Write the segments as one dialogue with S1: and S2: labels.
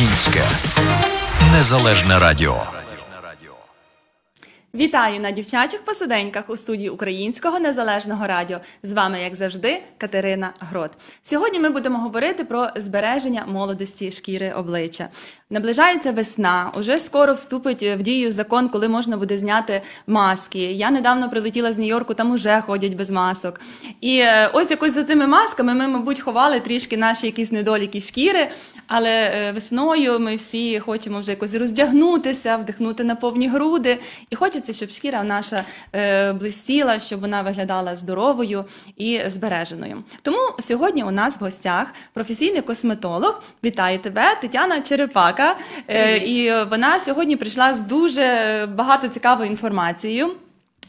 S1: Українське незалежне радіо.
S2: Вітаю на дівчачих посиденьках у студії Українського незалежного радіо. З вами, як завжди, Катерина Грот. Сьогодні ми будемо говорити про збереження молодості шкіри обличчя. Наближається весна, уже скоро вступить в дію закон, коли можна буде зняти маски. Я недавно прилетіла з Нью-Йорку, там уже ходять без масок. І е, ось якось за тими масками ми, мабуть, ховали трішки наші якісь недоліки шкіри. Але е, весною ми всі хочемо вже якось роздягнутися, вдихнути на повні груди. І хочеться, щоб шкіра наша е, блистіла, щоб вона виглядала здоровою і збереженою. Тому сьогодні у нас в гостях професійний косметолог. Вітаю тебе, Тетяна Е, і вона сьогодні прийшла з дуже багато цікавою інформацією.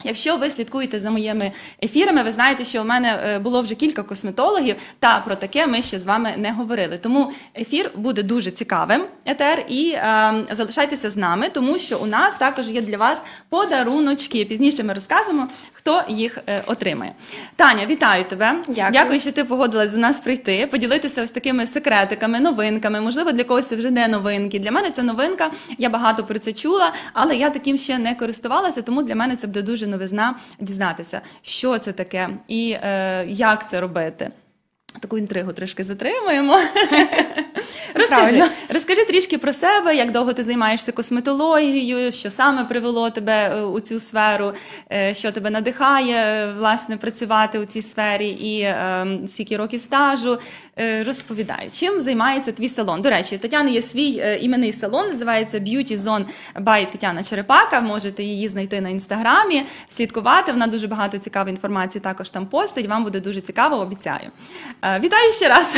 S2: Якщо ви слідкуєте за моїми ефірами, ви знаєте, що у мене е, було вже кілька косметологів, та про таке ми ще з вами не говорили. Тому ефір буде дуже цікавим, етер, і е, залишайтеся з нами, тому що у нас також є для вас подаруночки. Пізніше ми розкажемо, хто їх е, отримає. Таня, вітаю тебе.
S3: Дякую.
S2: Дякую, що ти погодилась до нас прийти, поділитися ось такими секретиками, новинками. Можливо, для когось це вже не новинки. Для мене це новинка. Я багато про це чула, але я таким ще не користувалася, тому для мене це буде дуже новизна дізнатися, що це таке і е, як це робити. Таку інтригу трошки затримуємо. Розкажи,
S3: Правильно.
S2: розкажи трішки про себе, як довго ти займаєшся косметологією, що саме привело тебе е, у цю сферу, е, що тебе надихає власне працювати у цій сфері, і е, скільки років стажу. Е, Розповідай, чим займається твій салон? До речі, Тетяни є свій іменний салон, називається Beauty Zone by Тетяна Черепака. Можете її знайти на інстаграмі, слідкувати. Вона дуже багато цікавої інформації також там постить. Вам буде дуже цікаво, обіцяю. Вітаю ще раз.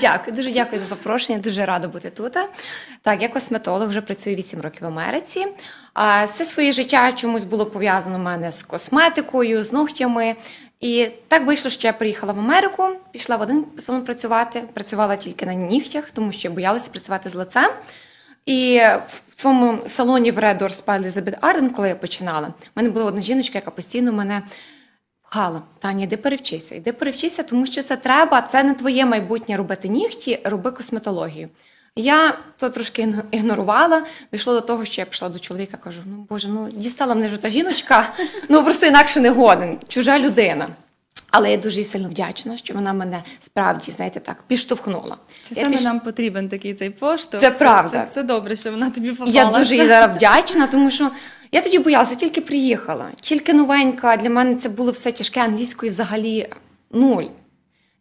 S3: Дякую, дуже дякую за запрошення. Дуже рада бути тут. Так, я косметолог, вже працюю 8 років в Америці. Все своє життя чомусь було пов'язано в мене з косметикою, з ногтями. І так вийшло, що я приїхала в Америку, пішла в один салон працювати. Працювала тільки на нігтях, тому що боялася працювати з лицем. І в цьому салоні в Red Doors по Elizabeth Arden, коли я починала, в мене була одна жіночка, яка постійно мене пхала. Таня, йди перевчися, йди перевчися, тому що це треба, це не твоє майбутнє робити нігті, роби косметологію. Я то трошки ігнорувала, дійшло до того, що я пішла до чоловіка, кажу: ну боже, ну дістала мене вже та жіночка, ну просто інакше не годен, чужа людина. Але я дуже сильно вдячна, що вона мене справді, знаєте, так, підштовхнула.
S2: Чи
S3: Я
S2: саме
S3: піш-
S2: нам потрібен такий цей поштовх?
S3: Це правда.
S2: Це, це добре, що вона тобі попала.
S3: Я дуже їй зараз вдячна, тому що я тоді боялася, тільки приїхала, тільки новенька. Для мене це було все тяжке англійською взагалі нуль.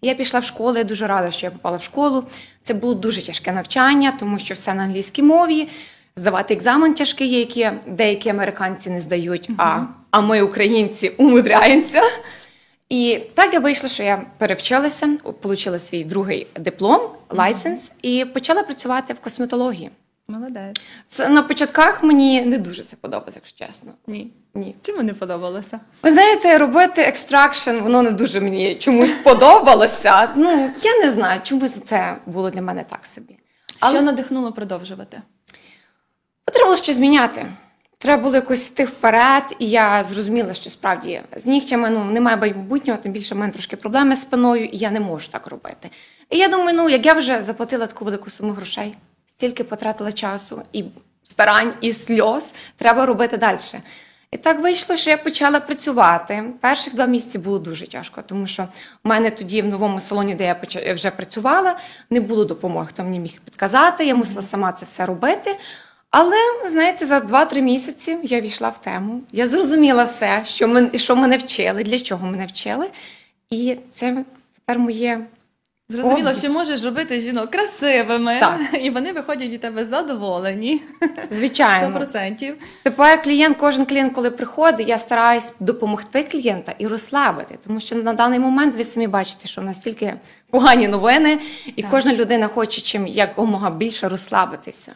S3: Я пішла в школу, я дуже рада, що я попала в школу. Це було дуже тяжке навчання, тому що все на англійській мові. Здавати екзамен тяжкий, є, які деякі американці не здають, а, а ми, українці, умудряємося. І так я вийшла, що я перевчилася, отримала свій другий диплом, лайсенс, і почала працювати в косметології.
S2: Молодець.
S3: Це на початках мені не дуже це подобалося, якщо чесно.
S2: Ні.
S3: Ні.
S2: Чому не подобалося?
S3: Ви знаєте, робити extraction, воно не дуже мені чомусь подобалося. Ну, я не знаю, чомусь це було для мене так собі. Але
S2: Що надихнуло продовжувати?
S3: треба було щось зміняти. Треба було якось йти вперед, і я зрозуміла, що справді з нігтями ну, немає майбутнього, тим більше в мене трошки проблеми з спиною, і я не можу так робити. І я думаю, ну як я вже заплатила таку велику суму грошей, стільки потратила часу і старань, і сльоз, треба робити далі. І так вийшло, що я почала працювати. Перших два місяці було дуже тяжко, тому що в мене тоді в новому салоні, де я вже працювала, не було допомоги, хто мені міг підказати, я мусила сама це все робити. Але знаєте, за 2-3 місяці я війшла в тему. Я зрозуміла все, що мен, що мене вчили, для чого мене вчили. І це тепер моє
S2: Зрозуміло,
S3: О.
S2: що можеш робити жінок красивими,
S3: Так.
S2: і вони виходять від тебе задоволені.
S3: звичайно.
S2: 100%.
S3: Тепер клієнт, кожен клієнт, коли приходить, я стараюсь допомогти клієнта і розслабити, тому що на даний момент ви самі бачите, що настільки погані новини, і
S2: Так.
S3: кожна людина хоче чим якомога більше розслабитися.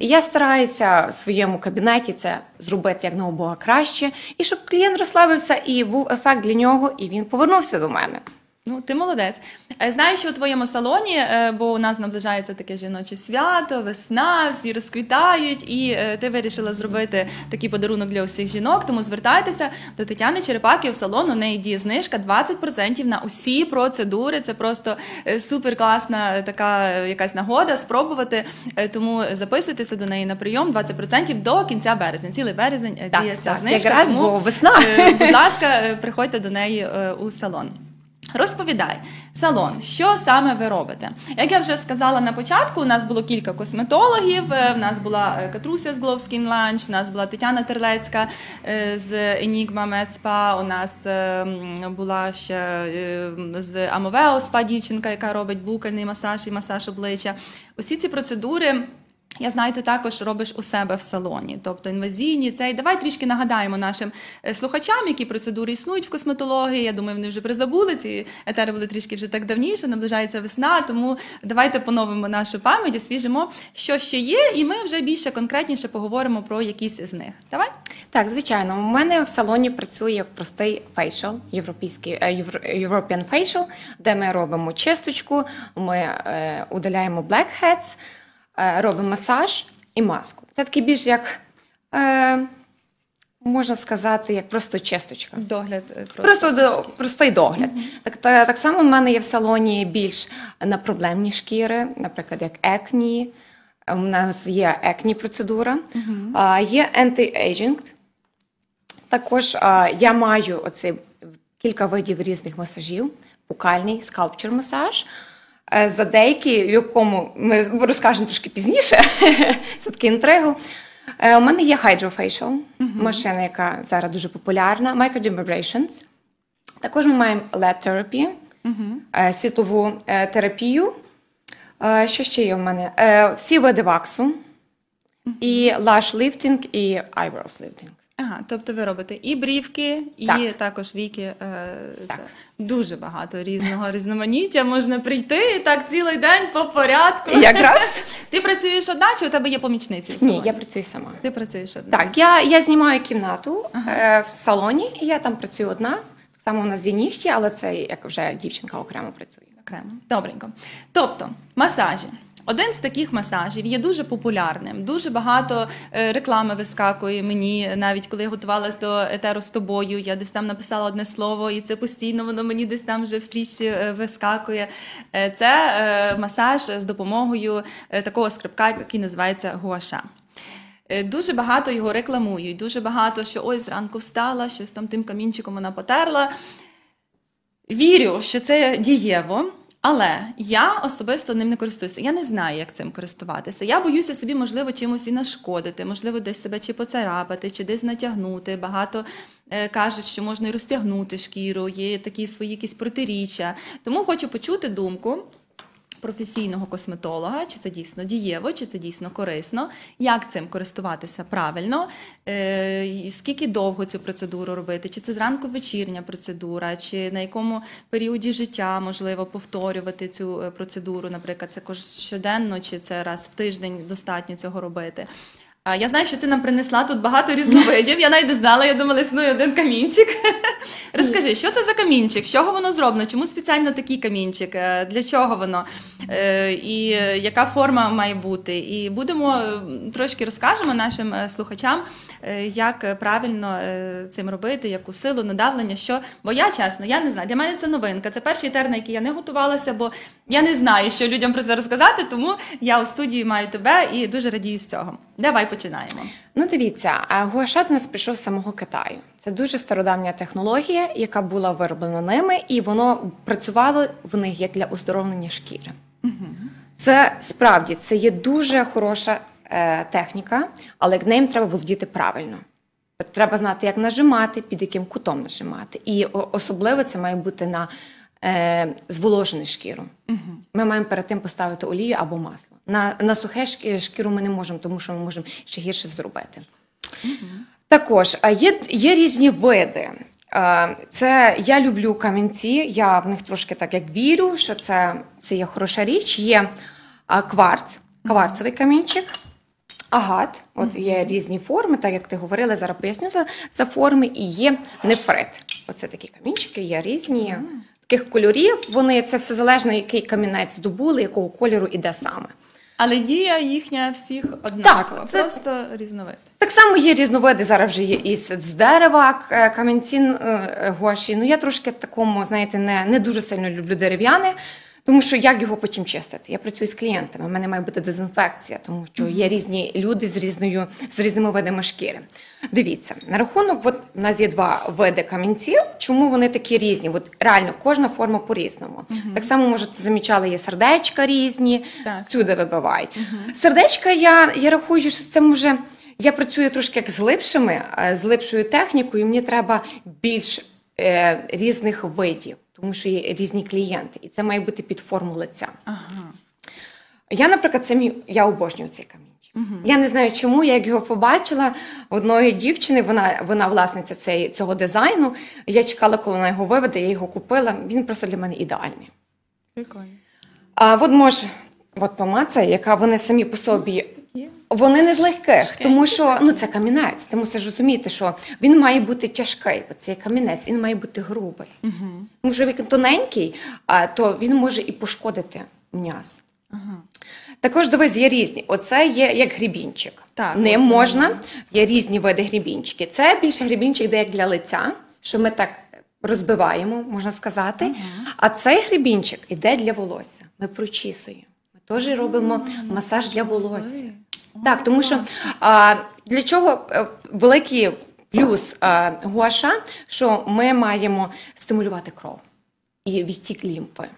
S3: І я стараюся в своєму кабінеті це зробити як Бога краще, і щоб клієнт розслабився і був ефект для нього, і він повернувся до мене.
S2: Ну, ти молодець. Е, Знаю, що у твоєму салоні, е, бо у нас наближається таке жіноче свято, весна, всі розквітають, і е, ти вирішила зробити такий подарунок для усіх жінок. Тому звертайтеся до Тетяни Черепаки в салон. У неї діє знижка 20% на усі процедури. Це просто супер класна така якась нагода спробувати. Тому записуйтеся до неї на прийом 20% до кінця березня. Цілий березень діє ця
S3: так,
S2: знижка.
S3: якраз,
S2: тому,
S3: бо весна.
S2: Будь ласка, приходьте до неї у салон. Розповідай, салон, що саме ви робите? Як я вже сказала на початку, у нас було кілька косметологів. е, В нас була е, Катруся з Skin Lunch, у нас була Тетяна Терлецька е, з Med Spa, у нас була ще з Amoveo Spa дівчинка, яка робить букальний масаж і масаж обличчя. Усі ці процедури. Я знаю, також робиш у себе в салоні, тобто інвазійні цей. Давай трішки нагадаємо нашим е, слухачам, які процедури існують в косметології. Я думаю, вони вже призабули. Ці етери були трішки вже так давніше. Наближається весна. Тому давайте поновимо нашу пам'ять, освіжимо, що ще є, і ми вже більше конкретніше поговоримо про якісь з них. Давай.
S3: Так, звичайно, у мене в салоні працює простий фейшл, європейський е, European facial, де ми робимо чисточку, ми е, удаляємо blackheads, робимо масаж і маску. Це такий більш як, е, можна сказати, як просто чисточка.
S2: Догляд е,
S3: Просто до, простий догляд. Так, та, так само в мене є в салоні більш на проблемні шкіри, наприклад, як екні. У нас є екні процедура, а, є anti-aging. Також а, я маю оці кілька видів різних масажів: букальний скалпчер масаж. Е, За деякі, в якому ми розкажемо трошки пізніше, це таки інтригу. Е, У мене є Hydrofacial, машина, яка зараз дуже популярна, Microdermabrasions. Також ми маємо LED therapy, е, світлову терапію. Що ще є в мене? Всі види ваксу, і lash lifting, і eyebrows lifting.
S2: Ага, тобто ви робите і брівки, і
S3: Так.
S2: також віки. Е,
S3: Так.
S2: Це дуже багато різного різноманіття. Можна прийти і так цілий день по порядку.
S3: Якраз
S2: Ти працюєш одна, чи у тебе є помічниці? в
S3: ні,
S2: салоні?
S3: я працюю сама.
S2: Ти працюєш одна.
S3: Так, я, я знімаю кімнату е, в салоні, і я там працюю одна. Так само у нас є нігті, але це як вже дівчинка окремо працює.
S2: Окремо. Добренько. Тобто, масажі. Один з таких масажів є дуже популярним. Дуже багато е, реклами вискакує мені, навіть коли я готувалась до етеру з тобою. Я десь там написала одне слово, і це постійно воно мені десь там вже в стрічці е, вискакує. Е, Це масаж з допомогою такого скрипка, який називається гуаша. Дуже багато його рекламують, дуже багато, що ось зранку встала, щось там тим камінчиком вона потерла. Вірю, що це дієво, але я особисто ним не користуюся. Я не знаю, як цим користуватися. Я боюся собі, можливо, чимось і нашкодити, можливо, десь себе чи поцарапати, чи десь натягнути. Багато е, кажуть, що можна і розтягнути шкіру, є такі свої якісь протиріччя. Тому хочу почути думку професійного косметолога, чи це дійсно дієво, чи це дійсно корисно, як цим користуватися правильно, е, скільки довго цю процедуру робити, чи це зранку вечірня процедура, чи на якому періоді життя можливо повторювати цю е, процедуру, наприклад, це щоденно, чи це раз в тиждень достатньо цього робити. Я знаю, що ти нам принесла тут багато різновидів. Я навіть не знала, я думала, існує один камінчик. Розкажи, що це за камінчик? З чого воно зроблено? Чому спеціально такий камінчик? Е, Для чого воно? Е, І е, яка форма має бути? І будемо трошки розкажемо нашим слухачам, як правильно цим робити, яку силу, надавлення, що. Бо я чесно, я не знаю. Для мене це новинка. Це перший етер, на який я не готувалася, бо я не знаю, що людям про це розказати, тому я у студії маю тебе і дуже радію з цього. Давай починаємо.
S3: Ну, дивіться, а гуашат у нас прийшов з самого Китаю. Це дуже стародавня технологія, яка була вироблена ними, і воно працювало в них як для оздоровлення шкіри. Це справді це є дуже хороша е, техніка, але ним треба володіти правильно. Треба знати, як нажимати, під яким кутом нажимати. І особливо це має бути на е, зволожену шкіру. Ми маємо перед тим поставити олію або масло. На, на сухе шкіру ми не можемо, тому що ми можемо ще гірше зробити. Також є, є різні види. Це я люблю камінці. Я в них трошки так як вірю, що це, це є хороша річ. Є кварц, кварцевий камінчик. Агат, от є різні форми, так як ти говорила, зараз поясню за, за форми, і є нефрит. Оце такі камінчики, є різні. Яких кольорів. Вони це все залежно, який камінець добули, якого кольору і де саме.
S2: Але дія їхня всіх однакова,
S3: це-
S2: просто різновид.
S3: Так само є різновиди. Зараз вже є і з дерева е, камінці гоші. Ну я трошки такому, знаєте, не, не дуже сильно люблю дерев'яне. Тому що як його потім чистити? Я працюю з клієнтами. У мене має бути дезінфекція, тому що є різні люди з різною з різними видами шкіри. Дивіться, на рахунок, от у нас є два види камінців. Чому вони такі різні? От реально кожна форма по-різному. Так само, можете замічали, є сердечка різні,
S2: Так.
S3: всюди вибивають. Сердечка, я, я рахую, що це може. Я працюю трошки як з глибшими, е, з глибшою технікою. Мені треба більш е, різних видів, тому що є різні клієнти, і це має бути під форму лиця.
S2: Ага.
S3: Я, наприклад, це мій, я обожнюю цей камінчик. Я не знаю, чому я як його побачила одної дівчини. Вона вона власниця цей, цього дизайну. Я чекала, коли вона його виведе. Я його купила. Він просто для мене ідеальний.
S2: Прикольно.
S3: А от може, от помаця, яка вони самі по собі. Вони не з легких, тому що ну це камінець. Ти мусиш розуміти, що він має бути тяжкий. Оцей камінець, він має бути грубий.
S2: Угу.
S3: Тому що він тоненький, а, то він може і пошкодити м'яз.
S2: Ага.
S3: Також дивись, є різні. Оце є як грібінчик.
S2: Так,
S3: не
S2: ось
S3: можна. Є різні види грібінчики. Це більше грібінчик, де як для лиця, що ми так розбиваємо, можна сказати. А цей грібінчик іде для волосся. Ми прочісуємо. Ми теж робимо масаж для волосся. Так, тому що а, для чого е, великий плюс а, гуаша, що ми маємо стимулювати кров і відтік лімфи.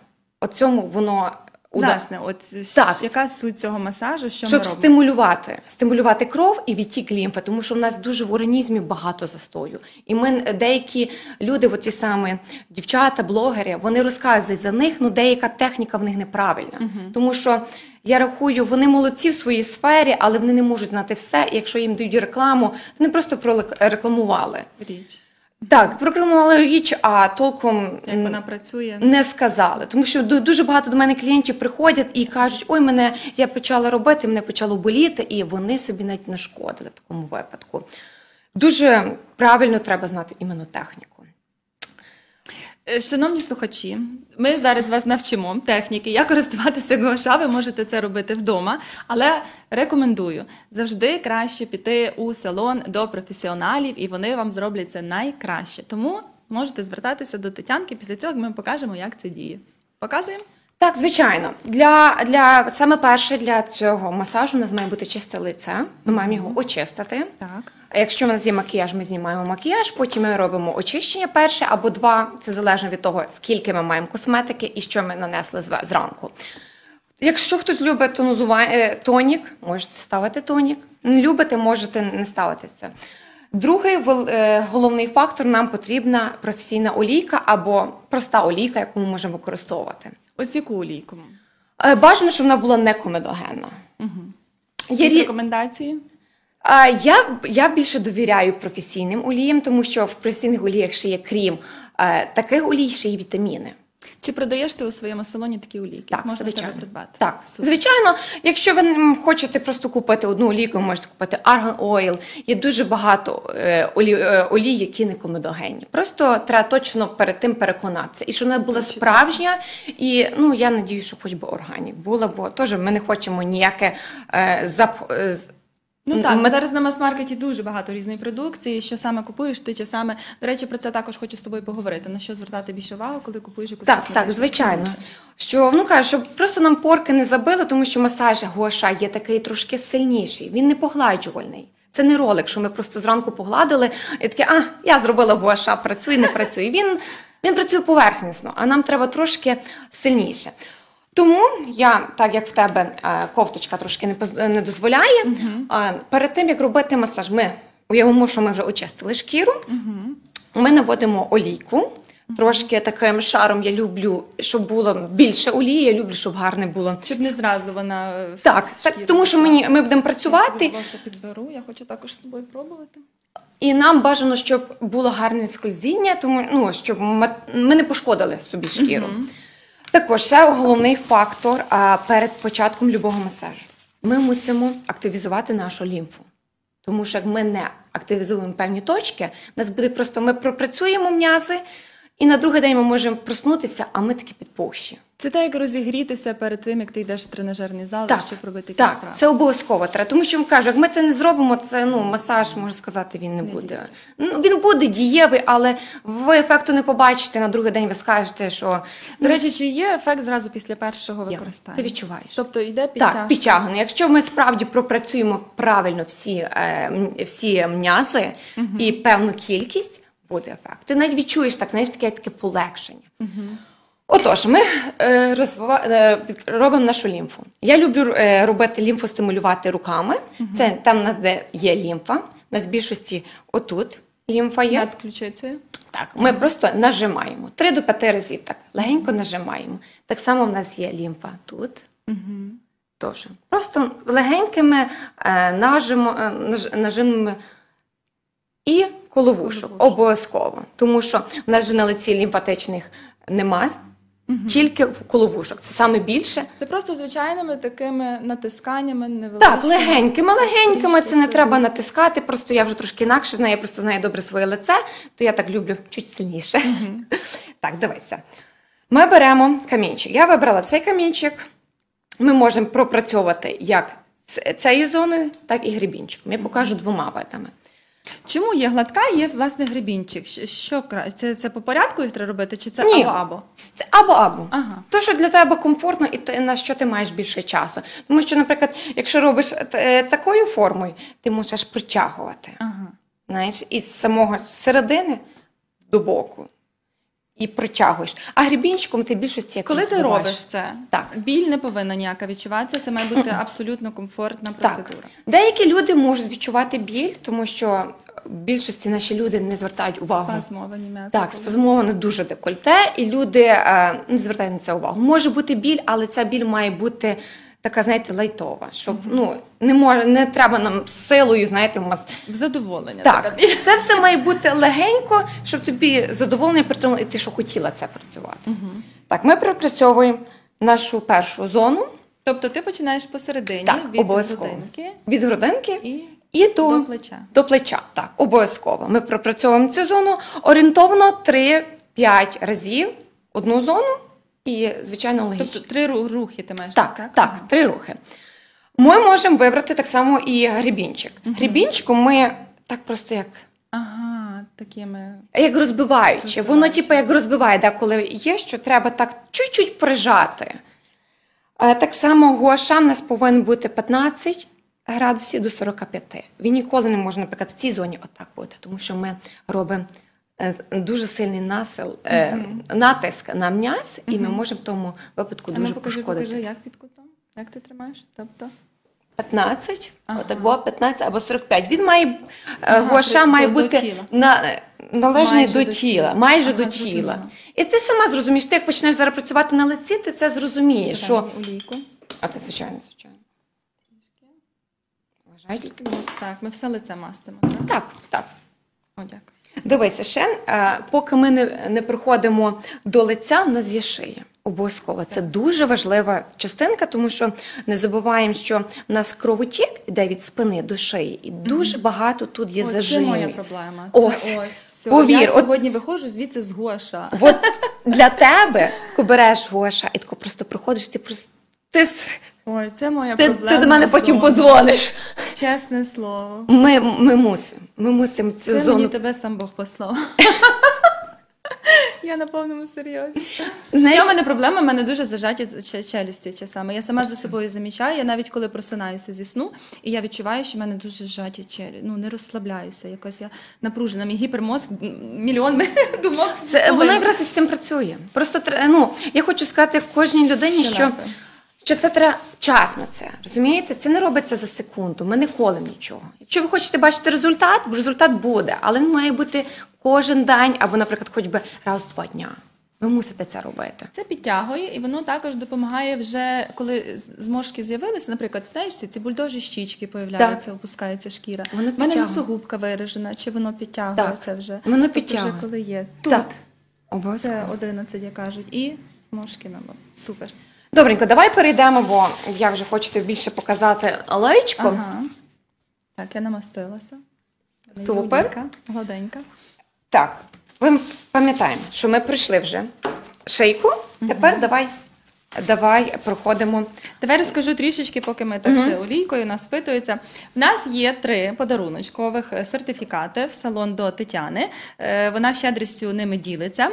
S3: От цьому воно
S2: Власне, от
S3: Так.
S2: яка суть цього масажу, що
S3: щоб
S2: ми робимо?
S3: стимулювати, стимулювати кров і відтік лімфи, тому що в нас дуже в організмі багато застою. І ми деякі люди, от ті самі дівчата, блогери, вони розказують за них, ну деяка техніка в них неправильна. Тому що я рахую, вони молодці в своїй сфері, але вони не можуть знати все. І якщо їм дають рекламу, то вони просто прорекламували.
S2: річ?
S3: Так, прорекламували річ, а толком
S2: Як вона працює?
S3: не сказали, тому що ду- дуже багато до мене клієнтів приходять і кажуть: ой, мене я почала робити, мене почало боліти, і вони собі навіть нашкодили в такому випадку. Дуже правильно треба знати іменно техніку.
S2: Е, Шановні слухачі, ми зараз вас навчимо техніки, як користуватися гуаша. Ви можете це робити вдома, але рекомендую завжди краще піти у салон до професіоналів, і вони вам зроблять це найкраще. Тому можете звертатися до Тетянки. Після цього ми покажемо, як це діє. Показуємо?
S3: Так, звичайно, для, для саме перше для цього масажу у нас має бути чисте лице. Ми маємо його очистити.
S2: Так.
S3: А Якщо в нас є макіяж, ми знімаємо макіяж, потім ми робимо очищення перше або два. Це залежно від того, скільки ми маємо косметики і що ми нанесли зранку. Якщо хтось любить тонузування, тонік, можете ставити тонік. Не любите, можете не ставити це. Другий е, головний фактор нам потрібна професійна олійка або проста олійка, яку ми можемо використовувати.
S2: Ось яку олійку?
S3: Е, Бажано, щоб вона була не комедогенна. Є рі-
S2: рекомендації?
S3: Я, я більше довіряю професійним оліям, тому що в професійних оліях ще є крім е, таких олій, ще є вітаміни.
S2: Чи продаєш ти у своєму салоні такі олійки?
S3: Так,
S2: Можна
S3: звичайно.
S2: придбати.
S3: Так,
S2: Супер.
S3: звичайно, якщо ви хочете просто купити одну олійку, ви можете купити Argan Oil. Є дуже багато е, олій, е, олій, які не комедогенні. Просто треба точно перед тим переконатися. І щоб вона була справжня, і ну я надію, що хоч би органік була, бо теж ми не хочемо ніяке е, зап...
S2: Ну так,
S3: Ми-
S2: зараз на мас-маркеті дуже багато різної продукції. Що саме купуєш, ти чи саме до речі, про це також хочу з тобою поговорити. На що звертати більше увагу, коли купуєш якусь
S3: Так,
S2: косметичну
S3: так, звичайно. Що ну кажу, щоб просто нам порки не забили, тому що масаж гуаша є такий трошки сильніший. Він не погладжувальний. Це не ролик, що ми просто зранку погладили і таке, а я зробила гуаша, працює, не працює. Він, він працює поверхнісно, а нам треба трошки сильніше. Тому я, так як в тебе е, кофточка трошки не, поз- не дозволяє, е, перед тим як робити масаж, ми уявимо, що ми вже очистили шкіру. Ми наводимо олійку. Трошки таким шаром я люблю, щоб було більше олії. Я люблю, щоб гарне було.
S2: Щоб не зразу вона е,
S3: Так, так тому що мені ми будемо
S2: Я
S3: працювати,
S2: волосся підберу. Я хочу також з тобою пробувати.
S3: і нам бажано, щоб було гарне скользіння, тому ну щоб ми, ми не пошкодили собі шкіру. Також ще головний фактор перед початком любого масажу. Ми мусимо активізувати нашу лімфу. Тому що як ми не активізуємо певні точки, у нас буде просто ми пропрацюємо м'язи, І на другий день ми можемо проснутися, а ми такі підпухші.
S2: Це те, як розігрітися перед тим, як ти йдеш в тренажерний зал,
S3: Так,
S2: щоб робити якісь
S3: Так,
S2: справи.
S3: це обов'язково треба. Тому що кажу, як ми це не зробимо, це ну масаж, можна сказати, він не,
S2: Не
S3: буде. Ну він буде дієвий, але ви ефекту не побачите. На другий день ви скажете, що
S2: До речі, чи є ефект зразу після першого
S3: Є.
S2: використання?
S3: ти відчуваєш.
S2: Тобто йде підтяжка.
S3: Так, підтягнення. Якщо ми справді пропрацюємо правильно всі, е, всі м'язи і певну кількість, буде ефект. Ти навіть відчуєш так, знаєш, таке таке полегшення. Отож, ми е, розвива- е, робимо нашу лімфу. Я люблю е, робити лімфу стимулювати руками. Це там, у нас, де є лімфа. У нас в більшості отут лімфа є.
S2: Над ключицею.
S3: Так, ми просто нажимаємо 3 до 5 разів. Так, легенько нажимаємо. Так само в нас є лімфа тут. Теж. Просто легенькими е, нажимо, е, наж, нажимами і коловушок. Обов'язково. Тому що в нас же на лиці лімфатичних нема, тільки в коловушок. Це саме більше.
S2: Це просто звичайними такими натисканнями невеличкими.
S3: Так, легенькими, легенькими, це не треба натискати. Просто я вже трошки інакше знаю, я просто знаю добре своє лице, то я так люблю чуть сильніше. Так, дивися. Ми беремо камінчик. Я вибрала цей камінчик. Ми можемо пропрацьовувати як цією зоною, так і грібінчиком. Я покажу двома видами.
S2: Чому є гладка, є власне гребінчик? Що, кра- це, це по порядку їх треба робити, чи це
S3: Ні.
S2: або-або?
S3: Ц- Або-або.
S2: Ага.
S3: То, що для тебе комфортно, і ти, на що ти маєш більше часу. Тому що, наприклад, якщо робиш е, такою формою, ти мусиш притягувати.
S2: Ага.
S3: знаєш, із самого середини до боку. І протягуєш. А грібінчиком ти більшості як
S2: Коли ти
S3: розбиваєш.
S2: робиш це,
S3: Так.
S2: біль не повинна ніяка відчуватися, це має бути абсолютно комфортна
S3: Так.
S2: процедура.
S3: Деякі люди можуть відчувати біль, тому що в більшості наші люди не звертають увагу.
S2: Спазмовані м'язи.
S3: Так, спазмоване дуже декольте, і люди е, не звертають на це увагу. Може бути біль, але ця біль має бути така, знаєте, лайтова, щоб ну не може, не треба нам силою, знаєте, у нас
S2: В задоволення.
S3: Так,
S2: біль.
S3: це все має бути легенько, щоб тобі задоволення при тому, і ти що хотіла це працювати. Так, ми пропрацьовуємо нашу першу зону
S2: Тобто ти починаєш посередині
S3: Так,
S2: від
S3: обов'язково.
S2: грудинки
S3: від грудинки
S2: і
S3: і до,
S2: до плеча.
S3: до плеча. Так, обов'язково. Ми пропрацьовуємо цю зону орієнтовно 3-5 разів одну зону і, звичайно, логічно.
S2: Тобто три рухи ти маєш.
S3: Так, так, три рухи. Ми можемо вибрати так само і грібінчик. Грібінчиком ми так просто як
S2: Ага, такими.
S3: Як розбиваючи. Воно, типу, як розбиває, деколи є, що треба так чуть-чуть прижати. Е, Так само гуаша в нас повинен бути 15 градусів до 45. Він ніколи не може, наприклад, в цій зоні отак бути, тому що ми робимо дуже сильний насил, е, натиск на м'яз, і ми можемо в тому випадку
S2: А ну
S3: дуже
S2: покажи,
S3: пошкодити.
S2: покажи, як під кутом? Як ти тримаєш? Тобто
S3: 15,
S2: Ага.
S3: отак, во, 15 або 45. Він має, е,
S2: Ага,
S3: гуаша має
S2: до
S3: бути на, належний
S2: Майже
S3: до,
S2: до
S3: тіла,
S2: тіла.
S3: майже
S2: Ага,
S3: до тіла.
S2: зрозуміла.
S3: І ти сама зрозумієш, ти як почнеш зараз працювати на лиці, ти це зрозумієш, що...
S2: Дай олійку.
S3: А ти, звичайно, звичайно. Вважай тільки.
S2: Так, ми все лице мастимо. Так?
S3: Так, так.
S2: О, дякую.
S3: Дивися, ще, е, поки ми не, не приходимо до лиця, в нас є шия. Обов'язково. Це дуже важлива частинка, тому що не забуваємо, що в нас кровотік йде від спини до шиї, і дуже багато тут є
S2: О, це моя проблема. Це
S3: Ось.
S2: ось. Все.
S3: Повір,
S2: Я
S3: от-
S2: сьогодні виходжу звідси з Гоша.
S3: От для тебе тако береш гоша і тако просто проходиш, ти просто ти,
S2: Ой, це моя
S3: ти,
S2: проблема.
S3: ти до мене потім
S2: зона.
S3: подзвониш.
S2: Чесне слово.
S3: Ми, ми мусимо. Ми мусимо цю
S2: Це
S3: зону.
S2: мені тебе сам Бог послав. Я на повному серйозі.
S3: Знаєш-
S2: Що в мене проблема? В мене дуже зажаті челюсті часами. Я сама за собою замічаю. Я навіть коли просинаюся зі сну, і я відчуваю, що в мене дуже зжаті челюсті. Ну не розслабляюся. Якось я напружена. Мій гіпермозк мільйон думок.
S3: Це воно якраз із цим працює. Просто ну, я хочу сказати кожній людині, що,
S2: Щелепи.
S3: Що це треба час на це. Розумієте? Це не робиться за секунду. Ми не колемо нічого. Якщо ви хочете бачити результат, результат буде, але він має бути кожен день або, наприклад, хоч би раз в два дня. Ви мусите це робити.
S2: Це підтягує, і воно також допомагає вже, коли зморшки з'явилися. Наприклад, знаєш, ці бульдожі щічки появляються, опускається шкіра.
S3: Воно
S2: У мене носогубка виражена, чи воно підтягує
S3: Так,
S2: це вже?
S3: воно
S2: Тобто
S3: підтягує.
S2: Вже коли є. Тут
S3: Так,
S2: це
S3: обов'язково.
S2: 11, як кажуть, і зморшки на. Супер.
S3: Добренько, давай перейдемо, бо я вже хочу тобі більше показати личко.
S2: Ага. Так, я намастилася.
S3: Супер.
S2: Гладенька.
S3: Так, Ми пам'ятаємо, що ми пройшли вже шийку. Тепер давай, давай проходимо.
S2: Давай розкажу трішечки, поки ми так ще олійкою нас впитується. В нас є три подаруночкових сертифікати в салон до Тетяни. Е, Вона щедрістю ними ділиться.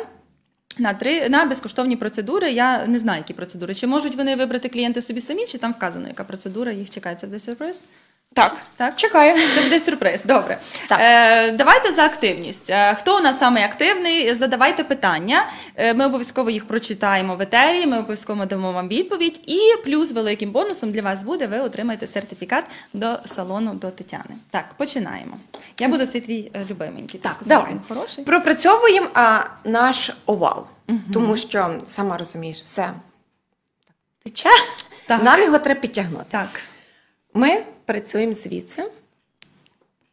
S2: На три на безкоштовні процедури. Я не знаю, які процедури. Чи можуть вони вибрати клієнти собі самі, чи там вказано, яка процедура їх чекається буде сюрприз?
S3: Так,
S2: Так?
S3: чекаю.
S2: Це буде сюрприз. Добре.
S3: Так.
S2: Е, давайте за активність. Е, хто у нас саме активний? Задавайте питання. Е, ми обов'язково їх прочитаємо в етері. Ми обов'язково дамо вам відповідь. І плюс великим бонусом для вас буде. Ви отримаєте сертифікат до салону до Тетяни. Так, починаємо. Я буду цей твій е, любименький. Ти
S3: Так,
S2: сказала,
S3: давай.
S2: він хороший.
S3: Пропрацьовуємо а, наш овал, тому що сама розумієш, все тече.
S2: Так.
S3: Нам його треба підтягнути.
S2: Так.
S3: Ми працюємо звідси.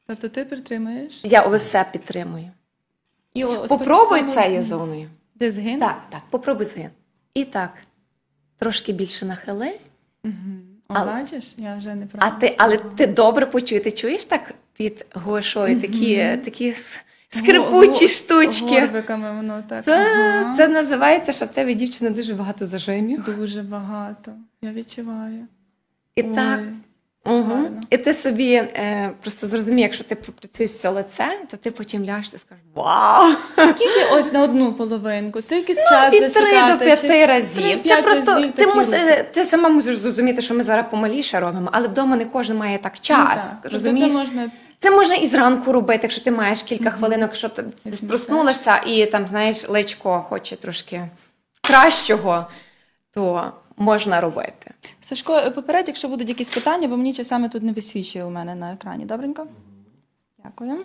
S2: Тобто ти притримуєш.
S3: Я все підтримую.
S2: І
S3: Попробуй
S2: по
S3: цією
S2: згин.
S3: зоною.
S2: Де згин?
S3: Так, так, попробуй згин. І так, трошки більше нахили.
S2: О,
S3: Але-
S2: бачиш, я вже не
S3: А ти, але ти добре почуєш, ти чуєш так під гошою такі, такі с- скрипучі штучки.
S2: Горбиками воно так.
S3: Це,
S2: ага.
S3: це називається, що в тебе дівчина дуже багато зажимів.
S2: Дуже багато. Я відчуваю.
S3: І
S2: Ой.
S3: так. Угу. І ти собі е, просто зрозумій, якщо ти пропрацюєш все лице, то ти потім ляжеш і скажеш Вау!
S2: Скільки ось на одну половинку? Це якийсь час
S3: Від 3
S2: засікати,
S3: до 5
S2: чи-
S3: разів. Це просто
S2: разів
S3: ти, мус, ти сама мусиш зрозуміти, що ми зараз помаліше робимо, але вдома не кожен має так час.
S2: Ну, так. Тобто
S3: Розумієш?
S2: Це можна
S3: Це можна і зранку робити, якщо ти маєш кілька хвилинок, якщо ти спроснулася і там, знаєш, личко хоче трошки кращого, то можна робити.
S2: Сашко, поперед, якщо будуть якісь питання, бо мені часами тут не висвічує у мене на екрані. Добренько? Дякую.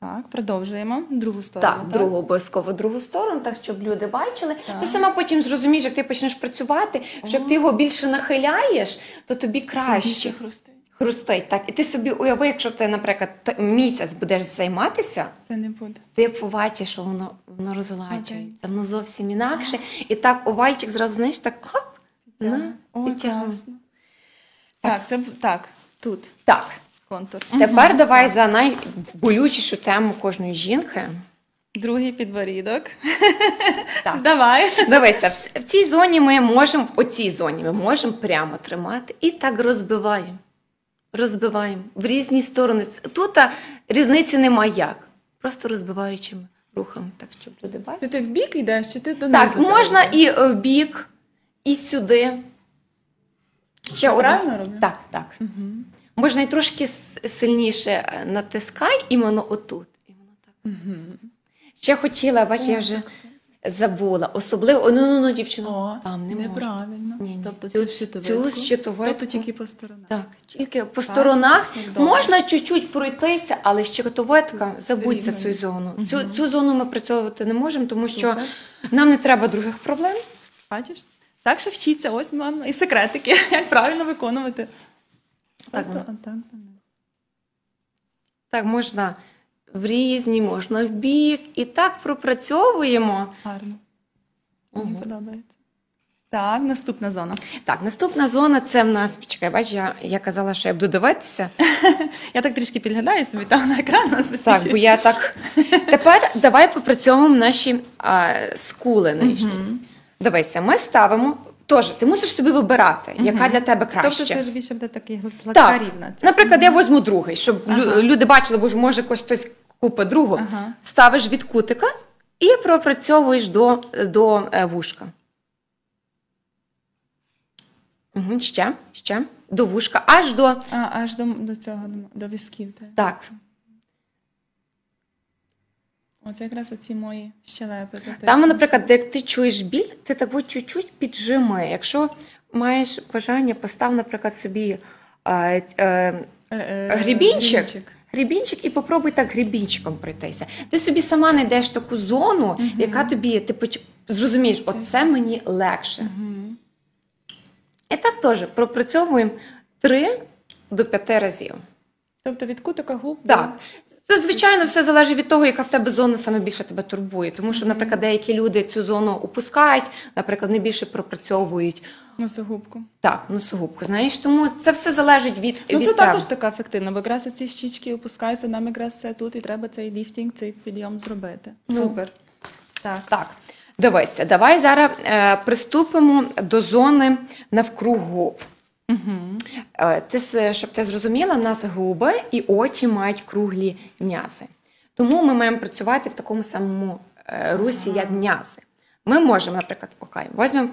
S2: Так, продовжуємо. Другу сторону.
S3: Так, другу обов'язково другу сторону, так щоб люди бачили.
S2: Так.
S3: Ти сама потім зрозумієш, як ти почнеш працювати, що як ти його більше нахиляєш, то тобі краще.
S2: Більше хрустить.
S3: Хрустить. Так, і ти собі уяви, якщо ти, наприклад, т- місяць будеш займатися,
S2: Це не буде.
S3: ти побачиш, що воно воно розгладжується, воно зовсім інакше. І так овальчик зразу знаєш, так хоп, на,
S2: Ой,
S3: підтягнув.
S2: класно. Так, це б- так, тут
S3: Так,
S2: контур.
S3: тепер давай за найболючішу тему кожної жінки.
S2: Другий підборідок.
S3: Так.
S2: Давай.
S3: Дивися, в ц- в цій зоні ми можемо, в оцій зоні ми можемо прямо тримати і так розбиваємо. Розбиваємо в різні сторони. Тут різниці немає як. Просто розбиваючими рухами, так щоб люди бачили.
S2: Ти в бік йдеш, чи ти донизу?
S3: Так, можна і е, в бік, і сюди. Ще
S2: правильно роблю?
S3: Так, так. Можна і трошки сильніше е, натискай, і воно отут. І воно так. Ще хотіла, бач, я вже забула. Особливо, ну ну ну дівчино, там не можна.
S2: неправильно.
S3: Ні, ні.
S2: Тобто
S3: Цю-
S2: цю щитовидку.
S3: цю щитовидку.
S2: Тобто тільки по сторонах.
S3: Так, тільки по сторонах
S2: добре.
S3: можна чуть-чуть пройтися, але щитовидка, забудь за цю зону. Цю, цю зону ми працьовувати не можемо, тому що
S2: Супер.
S3: нам не треба других проблем.
S2: Бачиш? Так що вчіться, ось вам і секретики, як правильно виконувати.
S3: Так,
S2: Тобто,
S3: ну.
S2: отак, донизу.
S3: Так, можна в різні, можна в бік. І так пропрацьовуємо.
S2: Гарно. Мені подобається. Так, наступна зона.
S3: Так, наступна зона це в нас. Чекай, бач, я, я казала, що я буду дивитися.
S2: Я так трішки підглядаю собі там на екран нас
S3: Так, бо я так. Тепер давай попрацьовуємо наші а, скули нижні. Дивися, ми ставимо. Тож, ти мусиш собі вибирати, яка для тебе краще.
S2: Тобто це ж більше буде такий гладка
S3: Так,
S2: рівна.
S3: наприклад, я візьму другий, щоб лю-
S2: Ага.
S3: люди бачили, бо ж може якось хтось купить другу.
S2: Ага.
S3: Ставиш від кутика і пропрацьовуєш до, до е, вушка. Угу, ще, ще. До вушка, аж до.
S2: А, аж до, до цього, до, візків. Так.
S3: Так.
S2: Оце якраз оці мої щелепи. затиснуті.
S3: Там, наприклад, як ти чуєш біль, ти так от чуть-чуть піджимай. Якщо маєш бажання, постав, наприклад, собі е, е,
S2: Е, е,
S3: грібінчик,
S2: грібінчик.
S3: і попробуй так грібінчиком пройтися. Ти собі сама знайдеш таку зону, яка тобі, ти поч- зрозумієш, оце мені легше. І так теж пропрацьовуємо 3 до 5 разів.
S2: Тобто від кутика губ.
S3: Так. Це, звичайно, все залежить від того, яка в тебе зона саме більше тебе турбує. Тому що, наприклад, деякі люди цю зону опускають, наприклад, не більше пропрацьовують
S2: Носогубку.
S3: Так, носогубку. Знаєш, тому це все залежить від,
S2: Ну,
S3: від
S2: це
S3: тебе.
S2: також така ефективна, бо якраз ці щічки опускаються, нам якраз це тут, і треба цей ліфтінг, цей підйом зробити.
S3: Ну.
S2: Супер. Так.
S3: Так, дивися, давай зараз е, приступимо до зони навкруг губ.
S2: Угу.
S3: Е, ти, щоб ти зрозуміла, в нас губи і очі мають круглі м'язи. Тому ми маємо працювати в такому самому е, русі, як м'язи. Ми можемо, наприклад, окей, візьмемо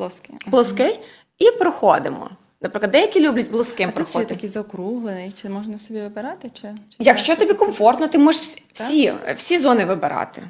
S2: Плоский.
S3: плоский і проходимо. Наприклад, деякі люблять плоским
S2: А тут ще
S3: проходити.
S2: такий закруглений, чи можна собі вибирати? Чи, чи
S3: Якщо тобі комфортно, ти можеш всі, всі зони вибирати.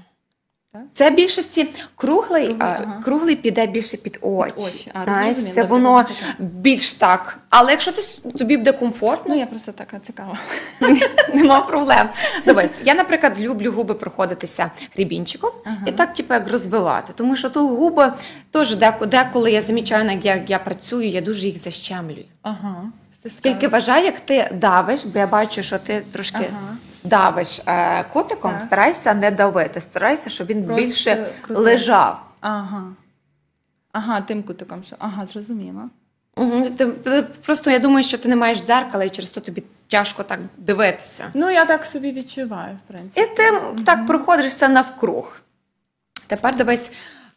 S2: Так?
S3: Це більшості круглий,
S2: Круглий,
S3: а,
S2: ага.
S3: круглий піде більше під очі.
S2: очі. А,
S3: Знаєш, це воно більш так. Але якщо ти, тобі буде комфортно,
S2: Ну, я просто така цікава.
S3: нема проблем. Дивись, я, наприклад, люблю губи проходитися грібінчиком
S2: Ага.
S3: і так, типу, як розбивати. Тому що ту губи теж деко- деколи я замічаю, як я, я працюю, я дуже їх защемлюю.
S2: Ага.
S3: Скільки вважай, як ти давиш, бо я бачу, що ти трошки
S2: Ага.
S3: Давиш е, котиком,
S2: Так.
S3: старайся не давити, старайся, щоб він
S2: Просто
S3: більше
S2: крутити.
S3: лежав.
S2: Ага. Ага, тим кутиком. що- Ага, зрозуміла.
S3: Угу. Ти, просто я думаю, що ти не маєш дзеркала, і через то тобі тяжко так дивитися.
S2: Ну, я так собі відчуваю, в принципі.
S3: І ти так проходишся навкруг. Тепер дивись,